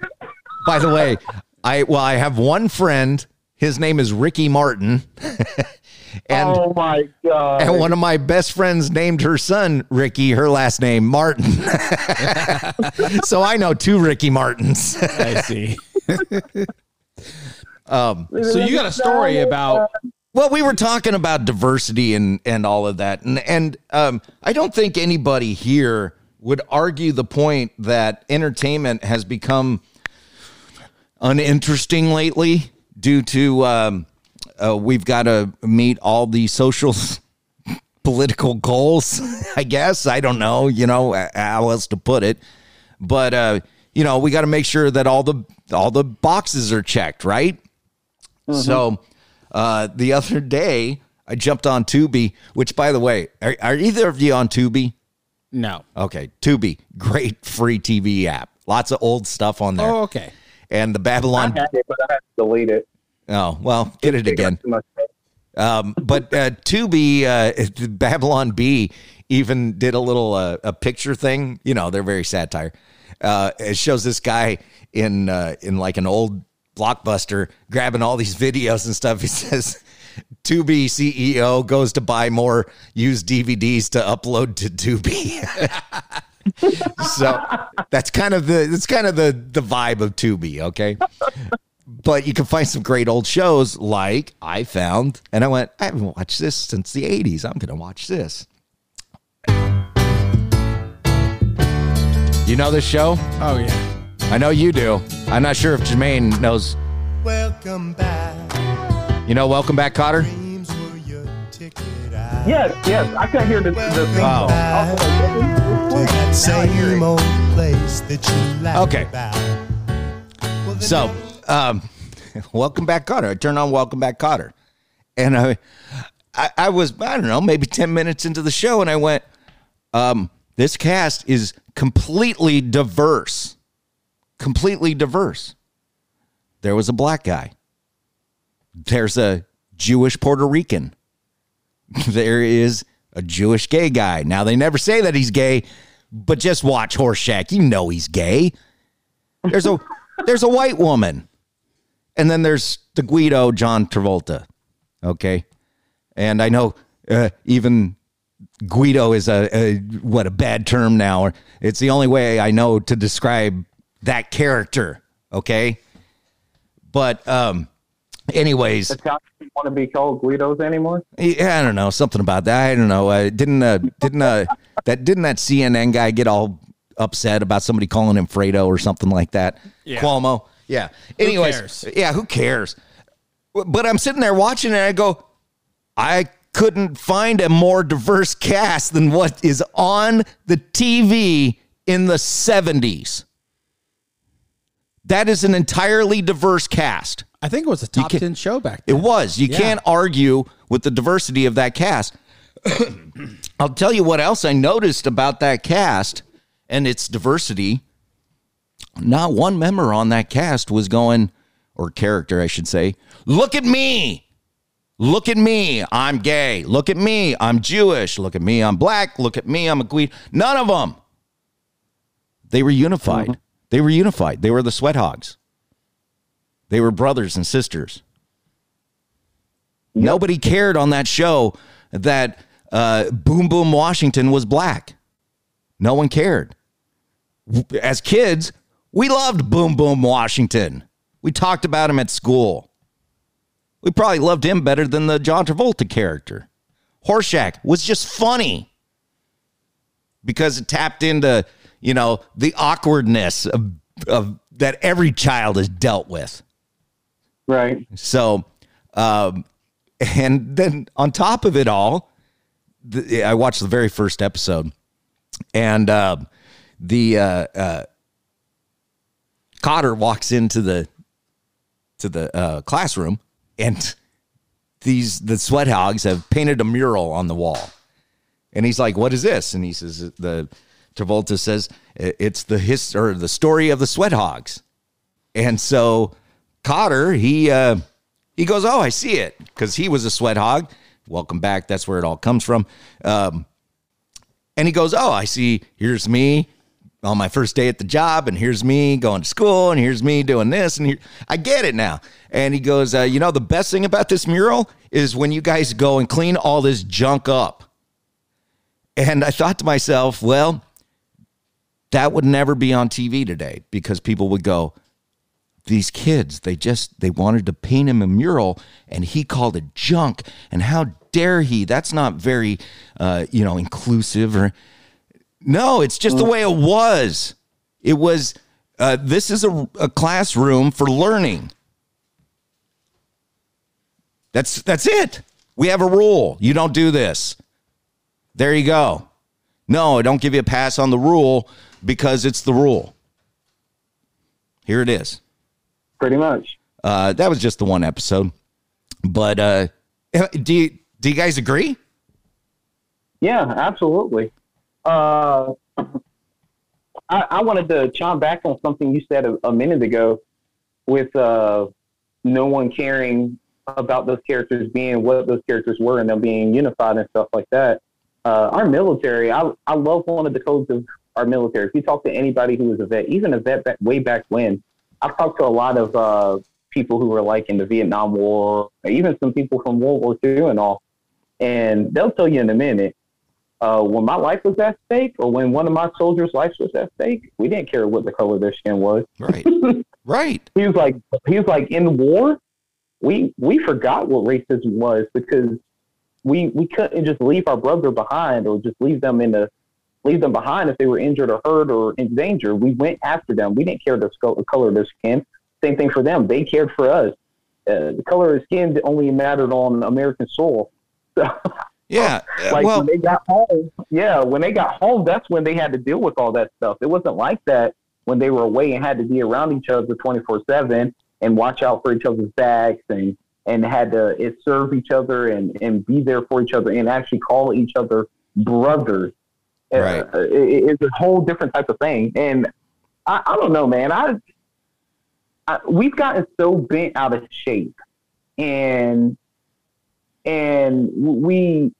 by the way, I well, I have one friend. His name is Ricky Martin, and oh my god! and one of my best friends named her son Ricky. Her last name Martin. so I know two Ricky Martins. I see. Um, So you got a story about well, we were talking about diversity and and all of that, and and um, I don't think anybody here would argue the point that entertainment has become uninteresting lately due to um, uh, we've got to meet all the social political goals. I guess I don't know, you know how else to put it, but uh, you know we got to make sure that all the all the boxes are checked, right? So uh, the other day, I jumped on Tubi, which, by the way, are, are either of you on Tubi? no. Okay, Tubi, great free TV app. Lots of old stuff on there. Oh, okay. And the Babylon. I Babylon. had it, but I had to delete it. Oh, well, get it again. Too much. Um, but uh, Tubi, uh, Babylon Bee, even did a little uh, a picture thing. You know, they're very satire. Uh, it shows this guy in uh, in like an old blockbuster grabbing all these videos and stuff. He says, "Tubi CEO goes to buy more used DVDs to upload to Tubi." so that's kind of the it's kind of the the vibe of Tubi. Okay but you can find some great old shows like I found, and I went, I haven't watched this since the 80s. I'm to watch this. You know this show? Oh yeah. I know you do. I'm not sure if Jermaine knows. Welcome back. You know, welcome back, Kotter. Dreams were your ticket. Yes, yes. I can't hear the, the theme Oh. song. I was like, what is this? Now I hear it. Same old place that you laugh Okay. about. So, um, welcome back, Kotter. I turned on Welcome Back, Kotter, and I, I, I was I don't know maybe ten minutes into the show, and I went, um, this cast is completely diverse, completely diverse. There was a black guy. There's a Jewish Puerto Rican. There is a Jewish gay guy. Now they never say that he's gay, but just watch Horshack. You know he's gay. There's a there's a white woman. And then there's the Guido John Travolta. Okay. And I know uh, even Guido is a, a what a bad term now. It's the only way I know to describe that character. Okay. But um anyways, Italians want to be called Guidos anymore? yeah, I don't know something about that. I don't know. Uh, didn't uh, didn't uh, that didn't that CNN guy get all upset about somebody calling him Fredo or something like that? Yeah. Cuomo. Yeah. Anyways, cares? yeah, who cares? But I'm sitting there watching it and I go, I couldn't find a more diverse cast than what is on the TV in the 70s. That is an entirely diverse cast. I think it was a top can't- 10 show back then. It was. You Yeah. can't argue with the diversity of that cast. I'll tell you what else I noticed about that cast and its diversity. Not one member on that cast was going, or character, I should say, look at me. Look at me. I'm gay. Look at me. I'm Jewish. Look at me. I'm black. Look at me. I'm a queen. None of them. They were unified. They were unified. They were the sweat hogs. They were brothers and sisters. Nobody cared on that show that uh, Boom Boom Washington was black. No one cared. As kids, we loved Boom Boom Washington. We talked about him at school. We probably loved him better than the John Travolta character. Horshack was just funny because it tapped into, you know, the awkwardness of, of that every child is dealt with. Right. So, um, and then on top of it all, the, I watched the very first episode, and um, the uh, uh, Kotter walks into the to the uh, classroom, and these the sweat hogs have painted a mural on the wall, and he's like, "What is this?" And he says, "The Travolta says it's the his or the story of the sweat hogs," and so Kotter he uh, he goes, "Oh, I see it," because he was a sweat hog. Welcome back. That's where it all comes from. Um, and he goes, "Oh, I see. Here's me on my first day at the job, and here's me going to school, and here's me doing this, and here I get it now." And he goes, uh, "You know, the best thing about this mural is when you guys go and clean all this junk up." And I thought to myself, well, that would never be on TV today because people would go, these kids they just they wanted to paint him a mural and he called it junk and how dare he? That's not very uh you know inclusive or no it's just the way it was. It was uh this is a, a classroom for learning. That's that's it. We have a rule. You don't do this. There you go. No i don't give you a pass on the rule because it's the rule here it is Pretty much. uh, that was just the one episode. But uh, do you do you guys agree? Yeah, absolutely. Uh, I, I wanted to chime back on something you said a, a minute ago with uh, no one caring about those characters being what those characters were and them being unified and stuff like that. Uh, our military, I, I love one of the codes of our military. If you talk to anybody who was a vet, even a vet back, way back when, I've talked to a lot of uh, people who were like in the Vietnam War, or even some people from World War II and all, and they'll tell you in a minute. Uh, when my life was at stake, or when one of my soldiers' lives was at stake, we didn't care what the color of their skin was. Right, right. He was like, he was like, in war, we we forgot what racism was because we we couldn't just leave our brother behind or just leave them in the leave them behind if they were injured or hurt or in danger. We went after them. We didn't care the sco- the color of their skin. Same thing for them. They cared for us. Uh, the color of skin only mattered on American soil. So Yeah, like well- when they got home, yeah, when they got home, that's when they had to deal with all that stuff. It wasn't like that when they were away and had to be around each other twenty four seven and watch out for each other's backs and and had to serve each other and and be there for each other and actually call each other brothers. Uh, it- it's a whole different type of thing, and I, I don't know, man. I, I we've gotten so bent out of shape, and and we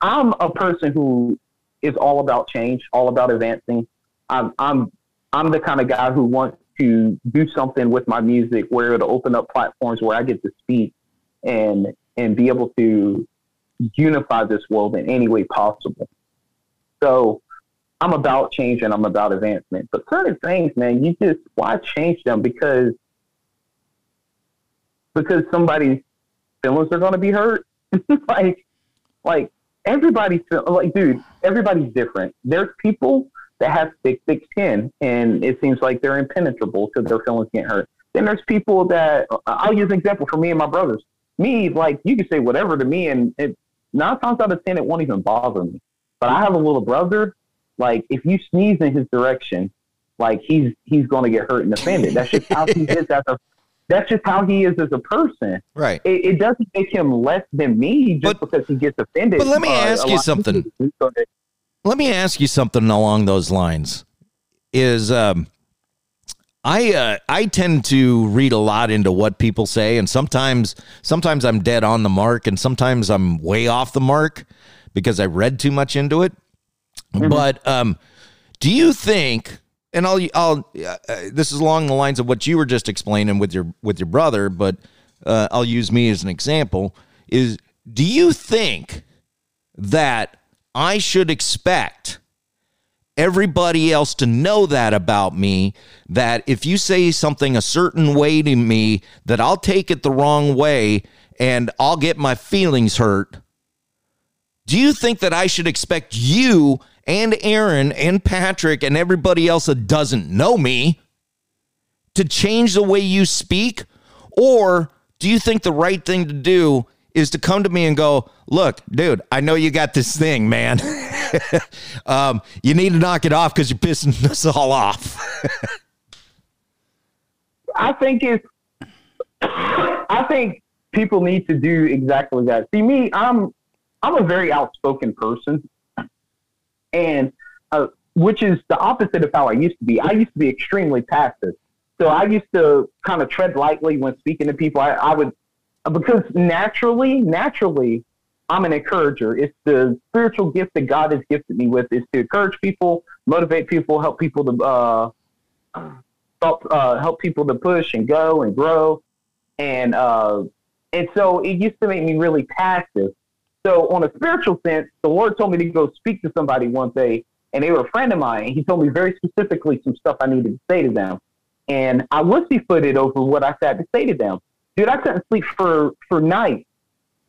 I'm a person who is all about change, all about advancing. I'm I'm I'm the kind of guy who wants to do something with my music where it'll open up platforms where I get to speak and and be able to unify this world in any way possible. So I'm about change and I'm about advancement. But certain things, man, you just why change them because because somebody's feelings are going to be hurt. like, like everybody's like, dude, everybody's different. There's people that have thick, thick skin, and it seems like they're impenetrable to their feelings getting hurt. Then there's people that I'll use an example for me and my brothers. Me, like you can say whatever to me, and it, nine times out of ten, it won't even bother me. But I have a little brother. Like if you sneeze in his direction, like he's he's going to get hurt and offended. That's just how he is as a that's just how he is as a person. Right. It, it doesn't make him less than me just because he gets offended. But let me ask you something. Let me ask you something along those lines. Is um, I uh, I tend to read a lot into what people say, and sometimes sometimes I'm dead on the mark, and sometimes I'm way off the mark because I read too much into it. But um, do you think? And I'll I'll uh, uh, this is along the lines of what you were just explaining with your with your brother, but uh, I'll use me as an example. Is do you think that I should expect everybody else to know that about me that if you say something a certain way to me that I'll take it the wrong way and I'll get my feelings hurt do you think that I should expect you and Aaron and Patrick and everybody else that doesn't know me to change the way you speak? Or do you think the right thing to do is to come to me and go, look, dude, I know you got this thing, man. um, you need to knock it off because you're pissing us all off. I think it's. I think people need to do exactly that. See, me, I'm I'm a very outspoken person, and uh, which is the opposite of how I used to be. I used to be extremely passive, so I used to kind of tread lightly when speaking to people. I, I would because naturally, naturally, I'm an encourager. It's the spiritual gift that God has gifted me with is to encourage people, motivate people, help people to uh, help uh, help people to push and go and grow, and uh, and so it used to make me really passive. So on a spiritual sense, the Lord told me to go speak to somebody one day, and they were a friend of mine. And he told me very specifically some stuff I needed to say to them, and I wussy footed over what I had to say to them. Dude, I couldn't sleep for for nights.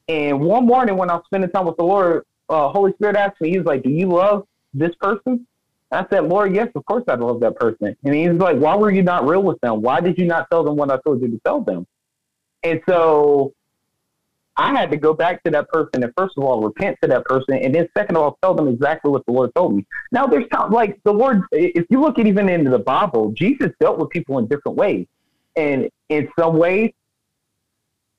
And one morning when I was spending time with the Lord, uh, Holy Spirit asked me, He was like, "Do you love this person?" I said, Lord, yes, of course I love that person. And he's like, why were you not real with them? Why did you not tell them what I told you to tell them? And so I had to go back to that person and first of all repent to that person, and then second of all tell them exactly what the Lord told me. Now there's times like the Lord, if you look at even into the Bible, Jesus dealt with people in different ways, and in some ways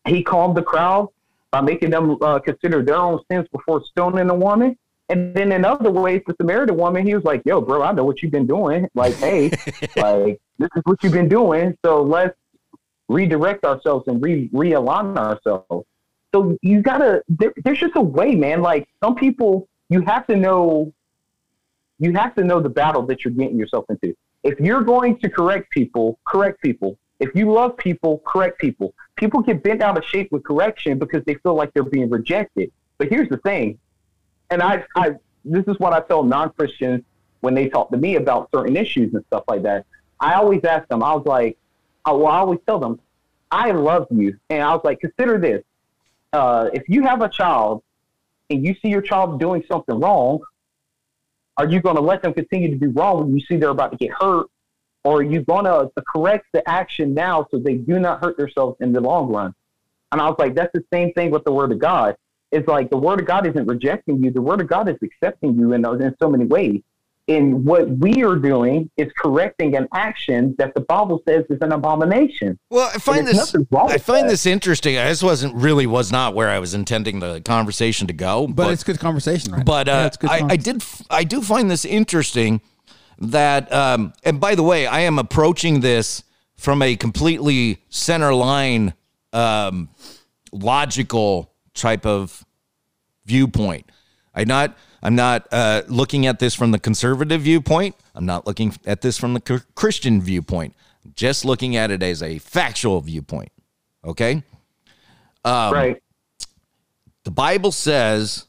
he calmed the crowd by making them uh, consider their own sins before stoning a woman. And then in other ways, the Samaritan woman, he was like, "Yo, bro, I know what you've been doing. Like, hey, like this is what you've been doing. So let's redirect ourselves and re realign ourselves." So you gotta. There, there's just a way, man. Like some people, you have to know. You have to know the battle that you're getting yourself into. If you're going to correct people, correct people. If you love people, correct people. People get bent out of shape with correction because they feel like they're being rejected. But here's the thing, and I, I this is what I tell non-Christians when they talk to me about certain issues and stuff like that. I always ask them. I was like, I, well, I always tell them, I love you, and I was like, consider this: uh, if you have a child and you see your child doing something wrong, are you going to let them continue to do wrong when you see they're about to get hurt, or are you going to correct the action now so they do not hurt themselves in the long run? And I was like, that's the same thing with the word of God. It's like the word of God isn't rejecting you. The word of God is accepting you in, in so many ways. And what we are doing is correcting an action that the Bible says is an abomination. Well, I find this nothing I with find that. this interesting. This wasn't really was not where I was intending the conversation to go, But, it's good conversation, right? But uh, it's good I, I did I do find this interesting that um, and by the way, I am approaching this from a completely center line um, logical type of viewpoint. I not I'm not uh, looking at this from the conservative viewpoint. I'm not looking at this from the Christian viewpoint. I'm just looking at it as a factual viewpoint. Okay. Um, right. The Bible says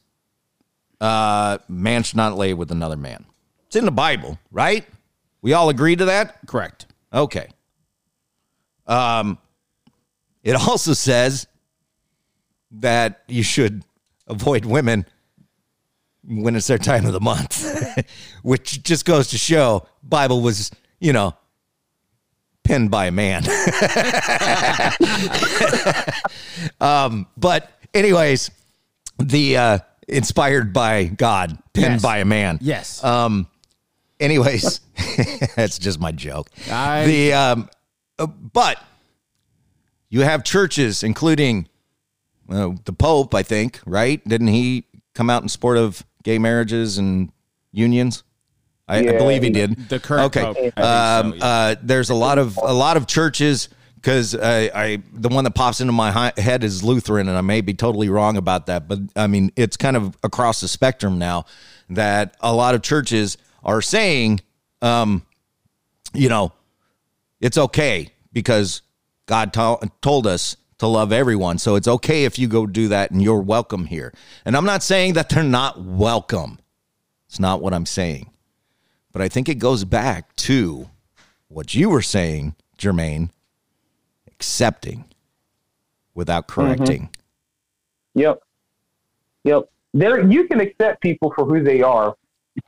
uh, man should not lay with another man. It's in the Bible, right? We all agree to that? Correct. Okay. Um, it also says that you should avoid women when it's their time of the month, which just goes to show Bible was, you know, penned by a man. um, but anyways, the uh, inspired by God, penned Yes. by a man. Yes. Um. Anyways, that's just my joke. I- the um, uh, but you have churches, including uh, the Pope. I think right? Didn't he come out in support of gay marriages and unions? I, I believe he he- did. the current okay. Pope, I Um, so, yeah. uh, there's a lot of a lot of churches because I, I the one that pops into my hi- head is Lutheran, and I may be totally wrong about that, but I mean it's kind of across the spectrum now that a lot of churches are saying, um, you know, it's okay because God to- told us to love everyone, so it's okay if you go do that, and you're welcome here. And I'm not saying that they're not welcome. It's not what I'm saying. But I think it goes back to what you were saying, Jermaine, accepting without correcting. Yep. Yep. There you can accept people for who they are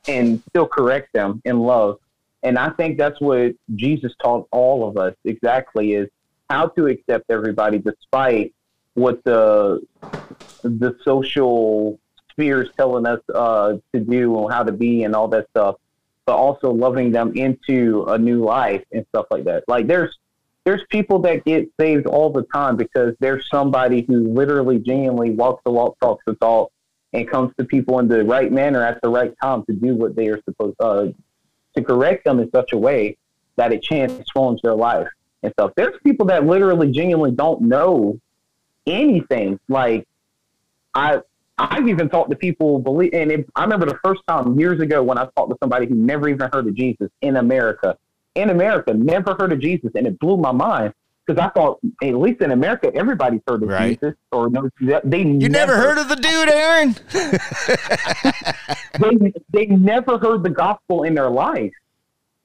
and still correct them in love. And I think that's what Jesus taught all of us exactly is how to accept everybody despite what the the social sphere is telling us uh, to do and how to be and all that stuff, but also loving them into a new life and stuff like that. Like there's there's people that get saved all the time because there's somebody who literally genuinely walks the walk, talks the talk, and comes to people in the right manner at the right time to do what they are supposed uh, to correct them in such a way that it transforms their life and stuff. There's people that literally genuinely don't know anything. Like I I've even talked to people believe and it, I remember the first time years ago when I talked to somebody who never even heard of Jesus in America. In America, never heard of Jesus and it blew my mind because I thought at least in America everybody's heard of Right. Jesus or knows that they You never heard of the dude, Aaron? they they never heard the gospel in their life,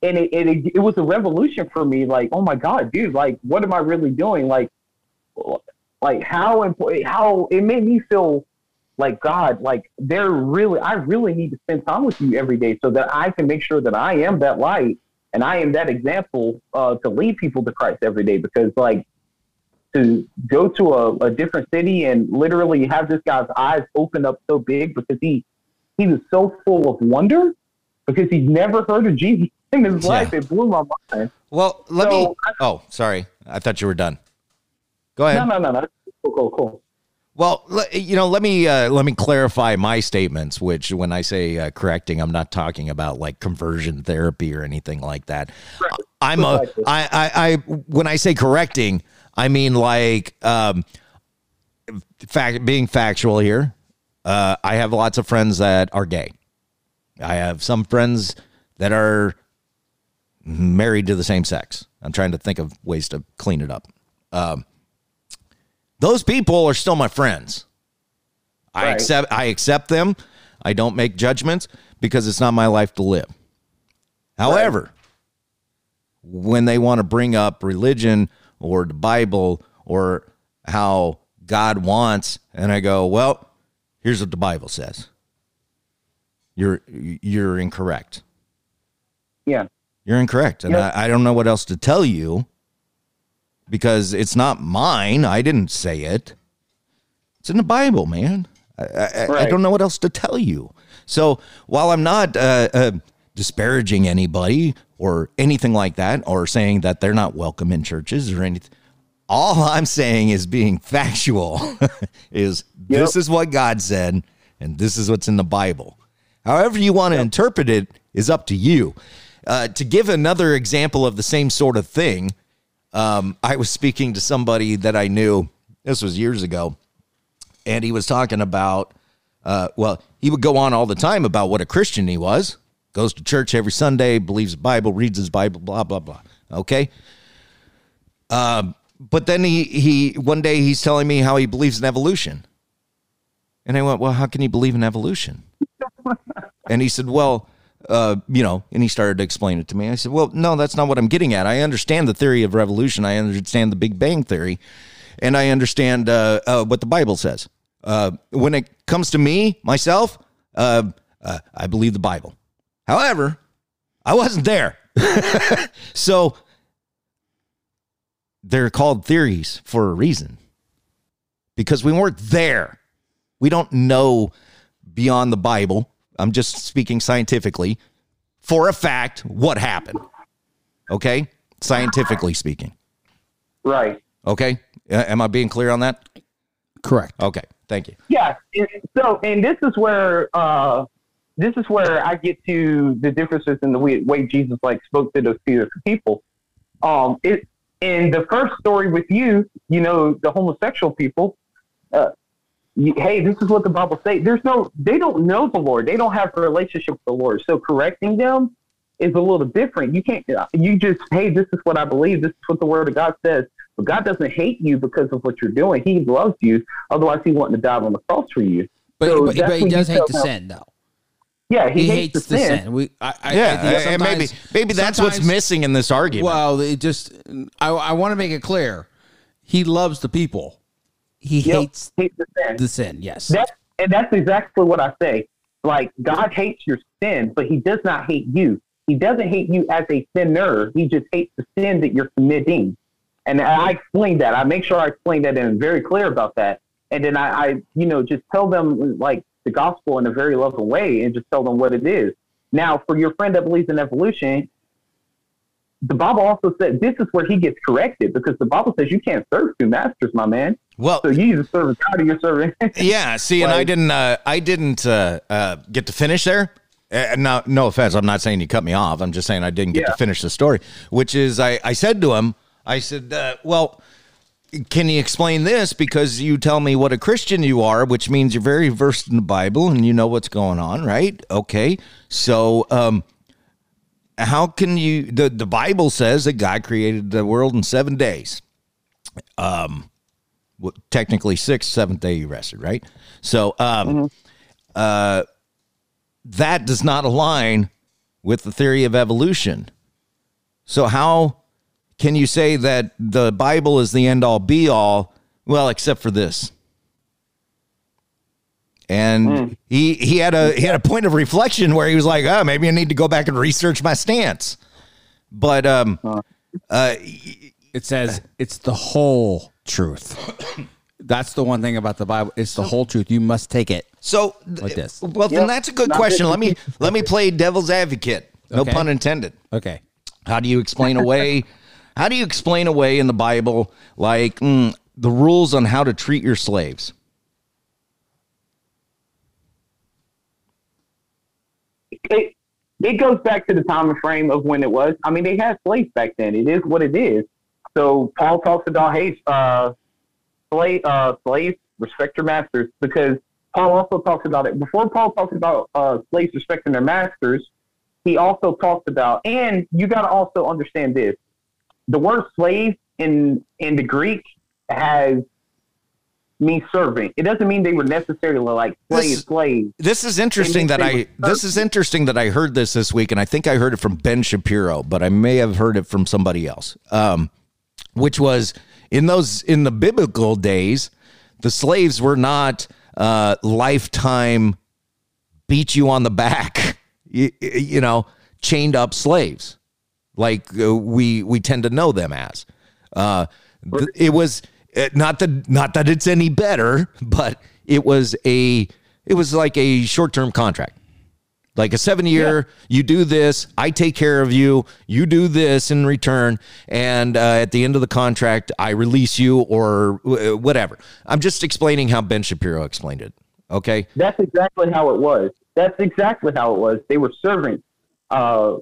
and it, it it was a revolution for me. Like, oh my god, dude! Like, what am I really doing? Like, like how important? How it made me feel like God. Like, they're really. I really need to spend time with you every day so that I can make sure that I am that light and I am that example uh, to lead people to Christ every day. Because like to go to a, a different city and literally have this guy's eyes open up so big because he he was so full of wonder because he's never heard of Jesus in his Yeah. life. It blew my mind. Well, let So, me. Oh, sorry. I thought you were done. Go ahead. No, no, no, no. Cool, cool, cool. Well, you know, let me uh, let me clarify my statements. Which, when I say uh, correcting, I'm not talking about like conversion therapy or anything like that. I'm a. I, I, I, when I say correcting, I mean like, um, fact, being factual here. Uh, I have lots of friends that are gay. I have some friends that are married to the same sex. I'm trying to think of ways to clean it up. Um, those people are still my friends. I accept I accept them. I don't make judgments because it's not my life to live. However, when they want to bring up religion or the Bible or how God wants, and I go, well, here's what the Bible says. You're you're incorrect. Yeah. You're incorrect. And Yep. I, I don't know what else to tell you because it's not mine. I didn't say it. It's in the Bible, man. I, I, I don't know what else to tell you. So while I'm not uh, uh, disparaging anybody or anything like that, or saying that they're not welcome in churches or anything, all I'm saying is being factual. is this is what God said, and this is what's in the Bible. However you want to interpret it is up to you. Uh, to give another example of the same sort of thing, um, I was speaking to somebody that I knew. This was years ago, and he was talking about. Uh, well, he would go on all the time about what a Christian he was. Goes to church every Sunday, believes the Bible, reads his Bible, blah blah blah. Okay. Um, but then he he one day he's telling me how he believes in evolution, and I went, well, how can you believe in evolution? And he said, well, uh, you know, and he started to explain it to me. I said, well, no, that's not what I'm getting at. I understand the theory of revolution. I understand the Big Bang theory, and I understand uh, uh, what the Bible says. Uh, when it comes to me, myself, uh, I believe the Bible. However, I wasn't there. so they're called theories for a reason because we weren't there. We don't know beyond the Bible. I'm just speaking scientifically for a fact what happened. Okay? Scientifically speaking. Right. Okay? Uh, am I being clear on that? Correct. Okay. Thank you. Yeah. So, and this is where uh, this is where I get to the differences in the way, way Jesus like spoke to those two people. Um, it in the first story with you, you know, the homosexual people. Uh, you, hey, this is what the Bible says. There's no, they don't know the Lord. They don't have a relationship with the Lord. So correcting them is a little different. You can't, uh, you just, hey, this is what I believe. This is what the Word of God says. But God doesn't hate you because of what you're doing. He loves you. Otherwise, He wouldn't have died on the cross for you. But, So but, but he does hate the them- sin, though. Yeah, he, He hates, hates the the sin. sin. We, I, I, yeah, I think and maybe maybe that's what's missing in this argument. Well, it just I, I want to make it clear. He loves the people. He Yep, hates hates the sin. the sin. Yes. That, and that's exactly what I say. Like God hates your sin, but He does not hate you. He doesn't hate you as a sinner. He just hates the sin that you're committing. And I explain that. I make sure I explain that and am very clear about that. And then I, I, you know, just tell them like the gospel in a very loving way and just tell them what it is. Now, for your friend that believes in evolution, the Bible also said this is where he gets corrected because the Bible says you can't serve two masters, my man. Well, so you serve God or you're serving. yeah, see, and I didn't uh, I didn't uh, uh, get to finish there. Uh, no, no offense. I'm not saying you cut me off. I'm just saying I didn't get to finish the story. Which is, I, I said to him, I said, uh, well, can you explain this? Because you tell me what a Christian you are, which means you're very versed in the Bible and you know what's going on, right? Okay. So, um, how can you, the, the Bible says that God created the world in seven days. Um, well, technically six, seventh day he rested, right? So, um, uh, that does not align with the theory of evolution. So, how can you say that the Bible is the end all be all? Well, except for this. And he he had a he had a point of reflection where he was like, "Oh, maybe I need to go back and research my stance." But um, uh, it says it's the whole truth. That's the one thing about the Bible. It's the whole truth. You must take it. So like this. Well, then that's a good question. Let me let me play devil's advocate. No Okay. pun intended. Okay. How do you explain away? how do you explain away in the Bible like mm, the rules on how to treat your slaves? it, it goes back to the time and frame of when it was. I mean, they had slaves back then. It is what it is. So Paul talks about, hey, uh, slave, uh, slaves, respect your masters, because Paul also talks about it. Before Paul talks about uh, slaves respecting their masters, he also talks about, and you got to also understand this: the word slave in in the Greek has means servant. It doesn't mean they were necessarily like slaves. This- slave. This is interesting that I this is interesting that I heard this this week, and I think I heard it from Ben Shapiro, but I may have heard it from somebody else. Um, which was in those in the biblical days, the slaves were not uh, lifetime beat you on the back, you, you know, chained up slaves like uh, we we tend to know them as. Uh, th- it was It, not that not that it's any better, but it was a it was like a short term contract. Like a seven year, you do this, I take care of you, you do this in return, and uh, at the end of the contract, I release you or uh, whatever. I'm just explaining how Ben Shapiro explained it. Okay. That's exactly how it was. That's exactly how it was. They were servants uh,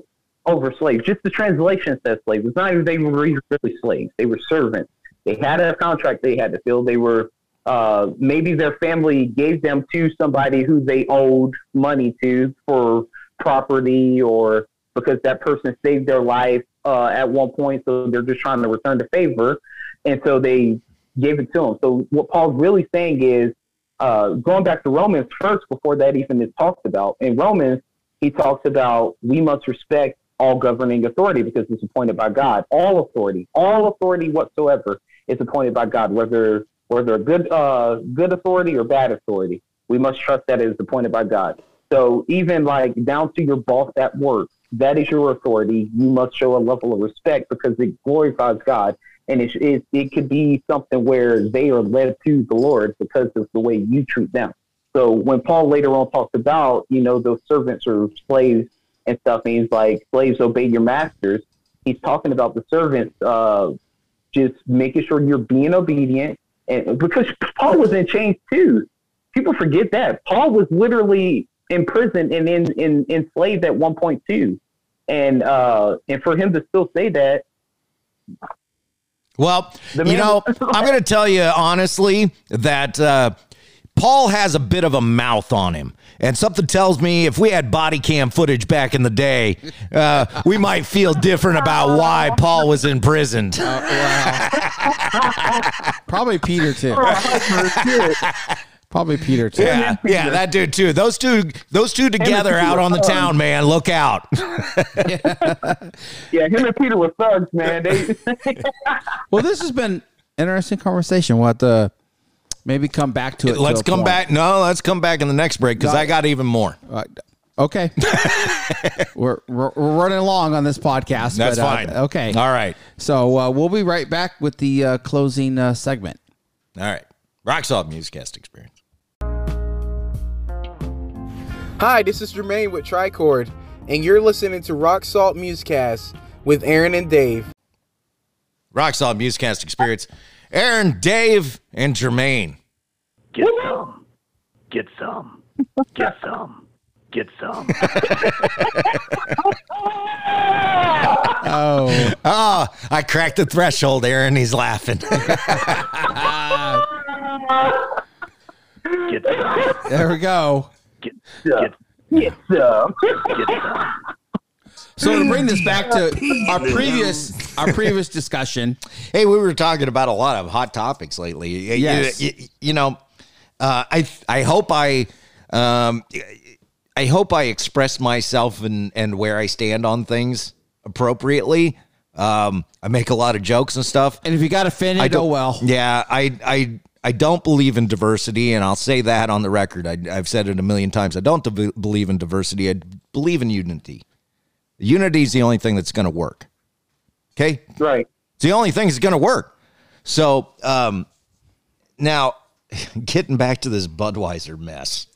over slaves. Just the translation says slaves. It's not even they were really slaves. They were servants. They had a contract they had to fill. They were uh, maybe their family gave them to somebody who they owed money to for property or because that person saved their life uh, at one point, so they're just trying to return the favor, and so they gave it to them. So what Paul's really saying is uh, going back to Romans first, before that even is talked about. In Romans, he talks about we must respect all governing authority because it's appointed by God. All authority, all authority whatsoever is appointed by God, whether whether a good uh, good authority or bad authority. We must trust that it is appointed by God. So even like down to your boss at work, that is your authority. You must show a level of respect because it glorifies God, and it it, it could be something where they are led to the Lord because of the way you treat them. So when Paul later on talks about you know those servants or slaves and stuff, and he's like slaves obey your masters. He's talking about the servants uh, just making sure you're being obedient and because Paul was in chains too. People forget that Paul was literally in prison and in, in enslaved at one point too, and uh, and for him to still say that. Well, you know, I'm going to tell you honestly that uh, Paul has a bit of a mouth on him. And something tells me if we had body cam footage back in the day, uh, we might feel different about why Paul was imprisoned. Probably Peter too. Probably Peter too. Yeah, yeah, that dude too. Those two, those two together out on the were town, man. Look out. Yeah, him and Peter were thugs, man. They, Well, this has been interesting conversation. We'll have to maybe come back to it. Let's a come point. back. No, let's come back in the next break because I got even more. Uh, okay. we're, we're we're running along on this podcast. That's but, uh, fine. okay. All right. So uh, we'll be right back with the uh, closing uh, segment. All right. Rock Salt Muzkast Experience. Hi, this is Jermaine with Tricord, and you're listening to Rock Salt Muzkast with Aaron and Dave. Rock Salt Muzkast Experience. Aaron, Dave, and Jermaine. Get some. Get some. Get some. Get some. Oh. Oh, I cracked the threshold, Aaron. He's laughing. Get some. There we go. Get, get, get some. Get some. So to bring this back to our previous our previous discussion. Hey, we were talking about a lot of hot topics lately. You- Yes. You, you know, uh, I I hope I um, I hope I express myself and and where I stand on things appropriately. Um, I make a lot of jokes and stuff. And if you got offended, I don't- oh well. Yeah, I I I don't believe in diversity, and I'll say that on the record. I, I've said it a million times. I don't de- believe in diversity. I believe in unity. Unity is the only thing that's going to work. Okay, right. It's the only thing that's going to work. So um, now, getting back to this Budweiser mess.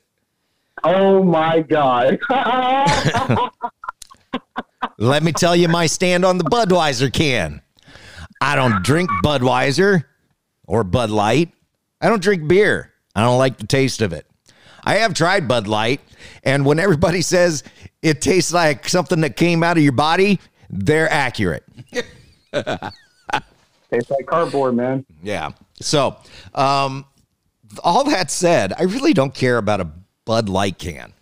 Oh my god. Let me tell you my stand on the Budweiser can. I don't drink Budweiser or Bud Light. I don't drink beer. I don't like the taste of it. I have tried Bud Light, and when everybody says it tastes like something that came out of your body, they're accurate. Tastes like cardboard, man. Yeah. So, um, all that said, I really don't care about a Bud Light can.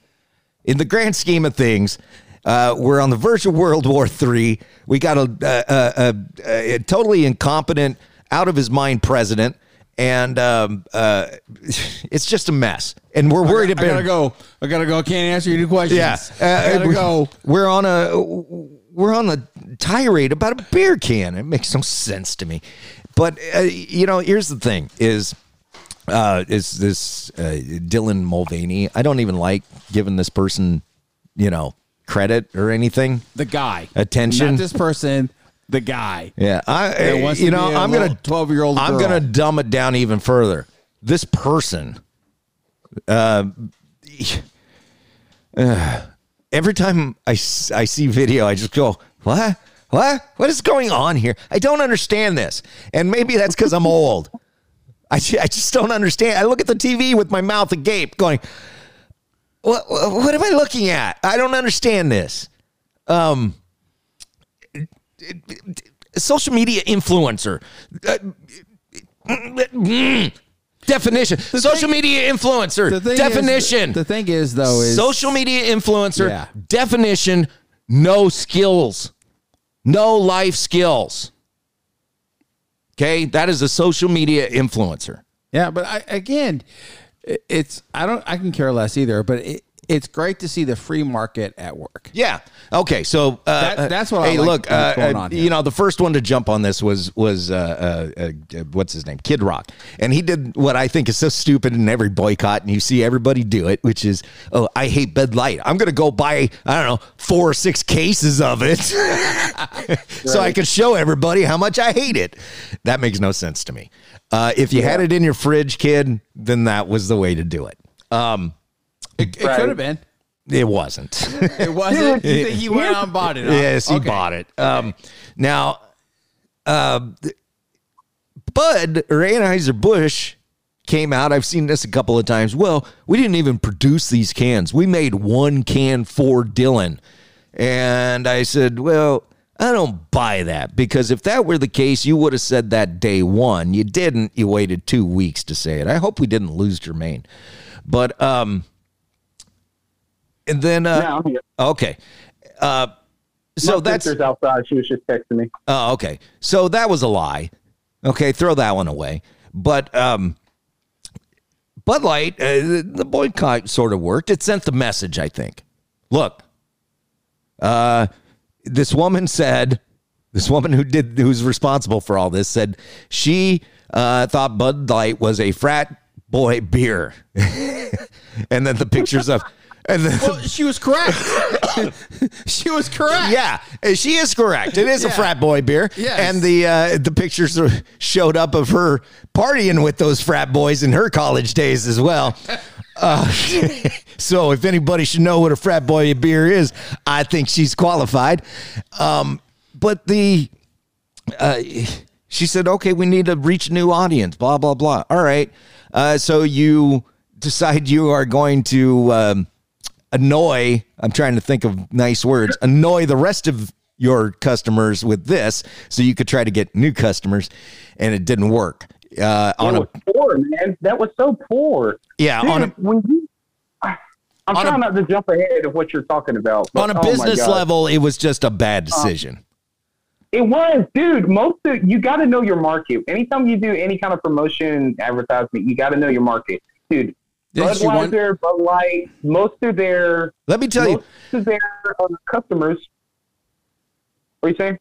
In the grand scheme of things, uh, we're on the verge of World War III. We got a, a, a, a totally incompetent, out of his mind president, and um, uh, it's just a mess. And we're worried I about. gotta go. I gotta go. I can't answer your questions. Yeah, I gotta we're- go. We're on a we're on a tirade about a beer can. It makes no sense to me. But uh, you know, here's the thing: is uh, is this uh, Dylan Mulvaney? I don't even like giving this person, you know, credit or anything. The guy, attention. not this person. The guy. Yeah, I, that wants you to know, be a I'm gonna 12 year old. I'm gonna dumb it down even further. This person, uh, uh, every time I I see video, I just go, what? What? What is going on here? I don't understand this. And maybe that's because I'm old. I, I just don't understand. I look at the TV with my mouth agape, going, what, what am I looking at? I don't understand this. Um, social media influencer. Uh, mm, definition. social media influencer. The thing is- definition. the thing is, though, is social media influencer. Yeah. Definition. No skills. No life skills. Okay, that is a social media influencer. Yeah, but I, again, it's I don't I can care less either. But it, it's great to see the free market at work. Yeah. Okay. So uh, That- that's what I Hey, like look. Uh, going uh, on here. you know, the first one to jump on this was was uh, uh, uh, what's his name, Kid Rock, and he did what I think is so stupid in every boycott, and you see everybody do it, which is, oh, I hate Bud Light. I'm gonna go buy I don't know four or six cases of it, so I can show everybody how much I hate it. That makes no sense to me. Uh, if you had it in your fridge, kid, then that was the way to do it. Um, It, it could have been. it wasn't. It wasn't. You think he went out and bought it. huh? Yes, he Okay. bought it. Um, now, uh, Bud or Anheuser Busch came out. I've seen this a couple of times. Well, we didn't even produce these cans. We made one can for Dylan, and I said, well. I don't buy that because if that were the case, you would have said that day one. You didn't. You waited two weeks to say it. I hope we didn't lose Jermaine. But um, and then uh, No, okay, uh, so My that's outside. She was just texting me. Oh, okay. So that was a lie. Okay, throw that one away. But um, Bud Light, uh, the the boycott sort of worked. It sent the message, I think. Look, uh, this woman said, this woman who did, who's responsible for all this, said she uh, thought Bud Light was a frat boy beer, and then the pictures of. And then Well, she was correct. she was correct. yeah, she is correct. It is a frat boy beer. Yes. And the uh, the pictures showed up of her partying with those frat boys in her college days as well. Uh, so if anybody should know what a frat boy beer is, I think she's qualified. Um, but the uh, she said, okay, we need to reach a new audience, blah, blah, blah. All right. Uh, so you decide you are going to um, annoy, I'm trying to think of nice words, annoy the rest of your customers with this so you could try to get new customers, and it didn't work. Uh, on a, poor, man. That was so poor. Yeah, Dude, on a- when you, I'm On a- trying not to jump ahead of what you're talking about. but on a oh business level, it was just a bad decision. It was, dude. Most of you got to know your market. Anytime you do any kind of promotion, advertisement, you got to know your market, dude. Did she want- Budweiser, Bud Light, most of their Let me tell you, most of their uh, customers. What are you saying?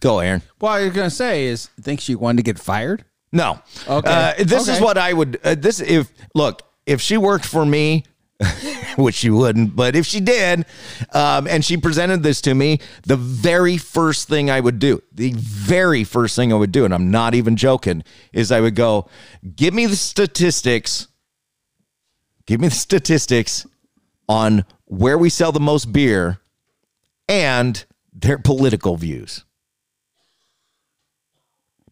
go, Aaron. What I was gonna say is, think she wanted to get fired? No. Okay. Uh, this is what I would. Uh, this if look if she worked for me, which she wouldn't, but if she did, um, and she presented this to me, the very first thing I would do, the very first thing I would do, and I'm not even joking, is I would go, give me the statistics. Give me the statistics on where we sell the most beer and their political views.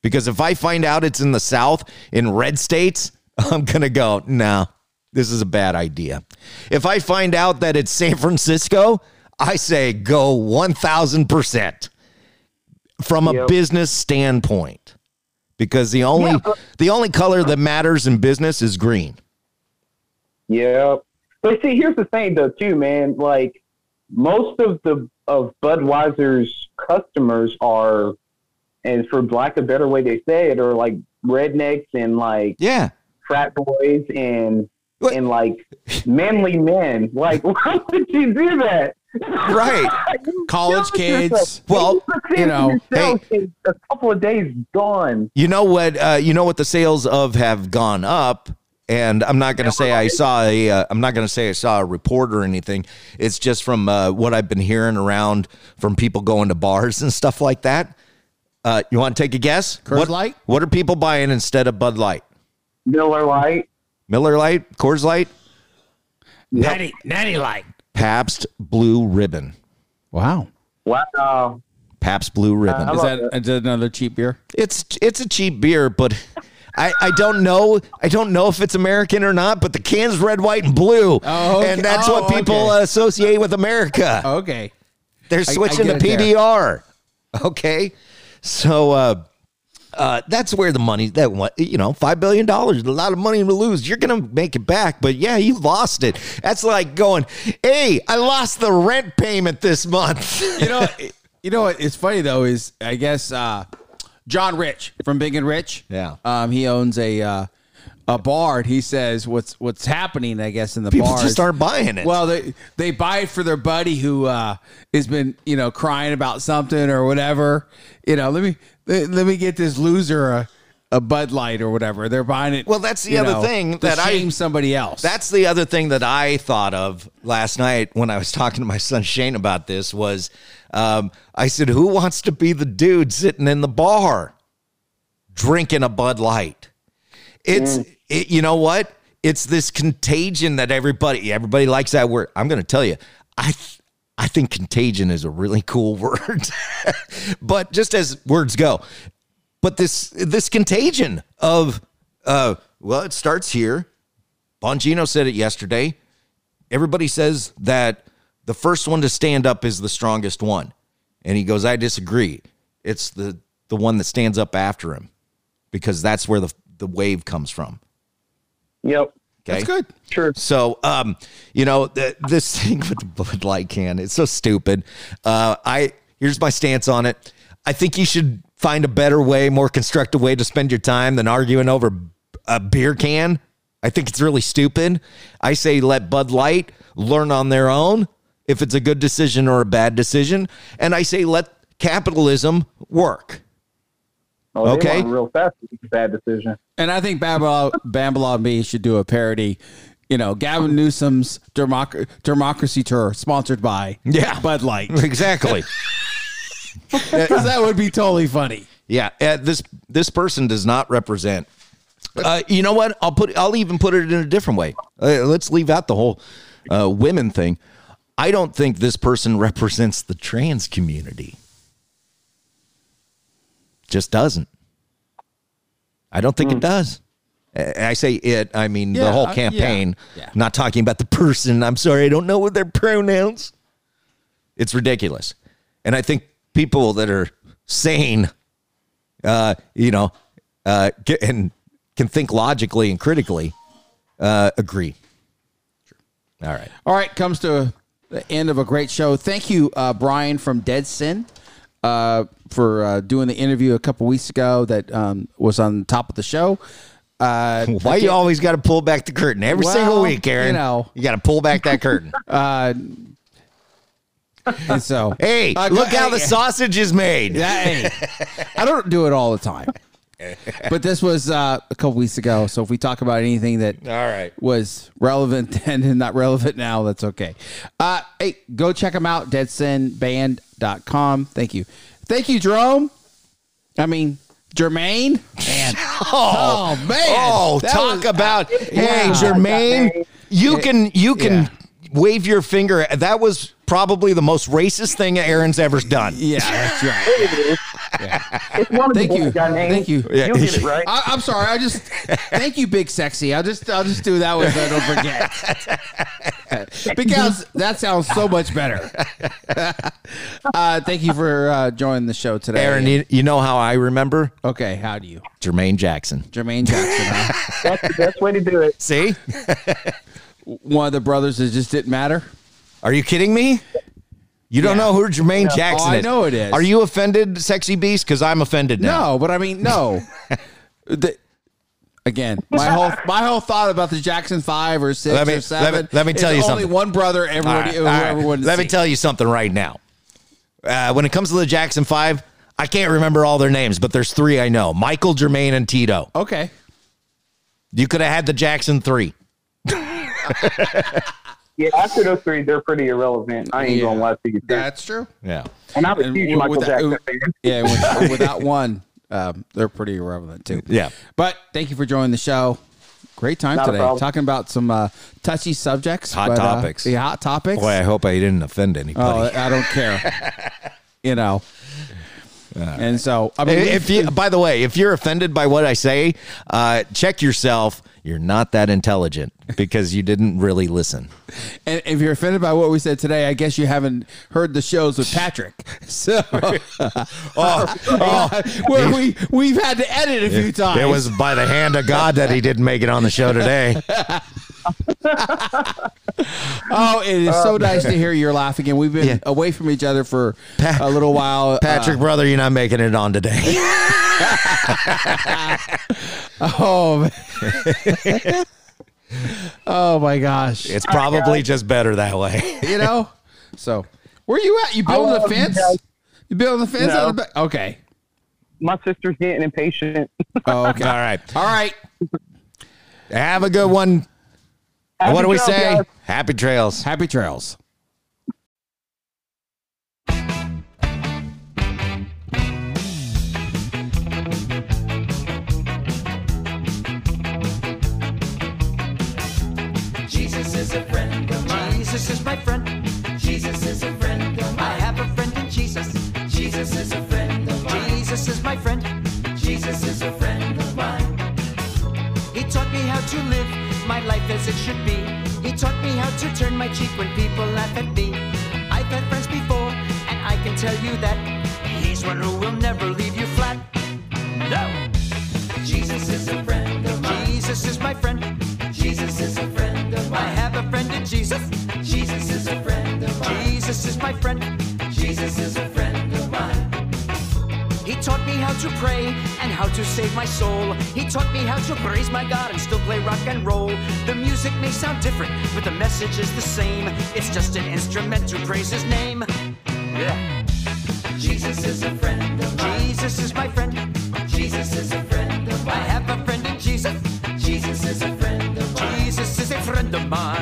Because if I find out it's in the South, in red states, I'm going to go, no, this is a bad idea. If I find out that it's San Francisco, I say go 1000% from a Yep. business standpoint. Because the only Yeah, the only color that matters in business is green. Yeah. But see, here's the thing, though, too, man. Like most of the of Budweiser's customers are, and for lack of a better way they say it, are like rednecks and like Yeah. frat boys and and like manly men. Like, why would you do that? Right. College kids. Well, you know, in a couple of days gone. You know what? Uh, you know what the sales of have gone up and I'm not going to say I saw a. Uh, I'm not going to say I saw a report or anything. It's just from uh, what I've been hearing around from people going to bars and stuff like that. Uh, you want to take a guess? Coors what, Light? What are people buying instead of Bud Light? Miller Lite. Miller Lite, Coors Light, Natty, natty light. Pabst Blue Ribbon. Wow. Wow. Pabst Blue Ribbon. Is that, is that another cheap beer? It's it's a cheap beer, but I, I don't know I don't know if it's American or not. But the can's red, white, and blue, Oh, okay. and that's Oh, what people okay. associate with America. Okay. They're I- I switching to it there. PBR. Okay, so uh, uh, that's where the money that you know five billion dollars a lot of money to lose. You're gonna make it back, but yeah, you lost it. That's like going, hey, I lost the rent payment this month. You know, you know what? It's funny though. Is I guess uh, John Rich from Big and Rich. Yeah. Um, he owns a uh, a bar. And he says what's what's happening. I guess in the People bar just aren't buying it. Well, they they buy it for their buddy who uh, has been you know crying about something or whatever. You know, let me let, let me get this loser a, a Bud Light or whatever. They're buying it. Well, that's the other know, thing to that I- shame somebody else. That's the other thing that I thought of last night when I was talking to my son Shane about this was um, I said, Who wants to be the dude sitting in the bar drinking a Bud Light? It's it, you know what? It's this contagion that everybody everybody likes that word. I'm going to tell you, I th- I think contagion is a really cool word. but just as words go, but this this contagion of uh well, it starts here. Bongino said it yesterday. Everybody says that the first one to stand up is the strongest one. And he goes, I disagree. It's the the one that stands up after him because that's where the the wave comes from. Yep. Okay. That's good. Sure. So, um, you know, th- this thing with the Bud Light can, it's so stupid. Uh, I here's my stance on it. I think you should find a better way, more constructive way to spend your time than arguing over a beer can. I think it's really stupid. I say let Bud Light learn on their own if it's a good decision or a bad decision, and I say let capitalism work. Oh, Okay. real fast. It's a bad decision. And I think Babylon, Babylon Bee should do a parody. You know, Gavin Newsom's Democ- Democracy Tour, sponsored by Yeah. Bud Light. Exactly. Because that would be totally funny. Yeah, uh, this this person does not represent. Uh, you know what? I'll put. I'll even put it in a different way. Uh, let's leave out the whole uh, women thing. I don't think this person represents the trans community. Just doesn't. I don't think it does. Uh, I say it. I mean the Yeah, whole uh, yeah, campaign. yeah. Not talking about the person. I'm sorry. I don't know what their pronouns. It's ridiculous, and I think people that are sane uh, you know, uh, get, and can think logically and critically, uh, agree. All right. All right, comes to the end of a great show. Thank you, uh, Bryan from Deadsin, uh, for uh, doing the interview a couple weeks ago that um, was on top of the show. Uh, Why you always got to pull back the curtain every Well, single week, Aaron? you know. you got to pull back that curtain. Uh, and so, hey, Uh, look go- how the sausage is made. Yeah, hey, I don't do it all the time. But this was uh, a couple weeks ago. So if we talk about anything that All right. was relevant then and not relevant now, that's okay. Uh, hey, go check them out, deadsinband.com. Thank you. Thank you, Jerome. I mean, Jermaine. Man. Oh, man. Oh, That talk was- about hey, Yeah. Jermaine. You can you can Yeah. Wave your finger. That was probably the most racist thing Aaron's ever done. Yeah, that's right. It's one of Thank the you. boys got names. Thank you. Yeah. You'll get it right. I, I'm sorry. I just thank you, Big Sexy. I'll just I'll just do that one so I don't forget. because that sounds so much better. uh, thank you for uh, joining the show today, Aaron, you, you know how I remember Okay, how do you, Jermaine Jackson. Jermaine Jackson? huh? That's the best way to do it. See? One of the brothers that just didn't matter. Are you kidding me? You don't Yeah. know who Jermaine Jackson Oh, I know it is. Are you offended, sexy beast? Because I'm offended now. No, but I mean no. the, again, my whole my whole thought about the Jackson Five or six Let me- or seven. let me- let me tell is you only something. one brother. Everybody, right, all right. whoever wanted to Let me tell you something right now. Uh, when it comes to the Jackson Five, I can't remember all their names, but there's three I know: Michael, Jermaine, and Tito. Okay. You could have had the Jackson Three. Yeah, after those three, they're pretty irrelevant. I ain't gonna lie to you. That's true. Yeah. And I'm a And huge w- Michael without- Jackson fan. Yeah, with, without one, um, they're pretty irrelevant too. Yeah. But thank you for joining the show. Great time Not today, talking about some uh, touchy subjects, Hot but, uh, topics. yeah, hot topics. Boy, I hope I didn't offend oh, anybody. I don't care. you know. And so, I mean, if you, by the way, if you're offended by what I say, uh, check yourself. You're not that intelligent because you didn't really listen. And if you're offended by what we said today, I guess you haven't heard the shows with Patrick. So, oh, oh, oh. where we we've had to edit a few times. It was by the hand of God that he didn't make it on the show today. Oh, it is so nice to hear you're laughing. And we've been Yeah. away from each other for a little while. Patrick, Uh, brother, you're not making it on today. oh, man. oh my gosh! It's probably just better that way. you know. So, where you at? You building I the love you fence? guys. You building the fence No. out of the back? Okay. My sister's getting impatient. Oh, okay. All right. All right. Have a good one. Happy what do we trails, say? guys. Happy trails. Happy trails. Jesus is a friend of mine. Jesus is my friend. Jesus is a friend of mine. I have a friend in Jesus. Jesus is a friend of mine. Jesus is my friend. Life as it should be. He taught me how to turn my cheek when people laugh at me. I've had friends before, and I can tell you that he's one who will never leave you flat. No! Jesus is a friend of mine. Jesus is my friend. Jesus is a friend of mine. I have a friend in Jesus. Jesus is a friend of mine. Jesus is my friend. Jesus is a friend of mine. He taught me how to pray and how to save my soul. He taught me how to praise my God and still play rock and roll. The music may sound different, but the message is the same. It's just an instrument to praise his name. Yeah. Jesus is a friend of mine. Jesus is my friend. Jesus is a friend of mine. I have a friend in Jesus. Jesus is a friend of mine. Jesus is a friend of mine.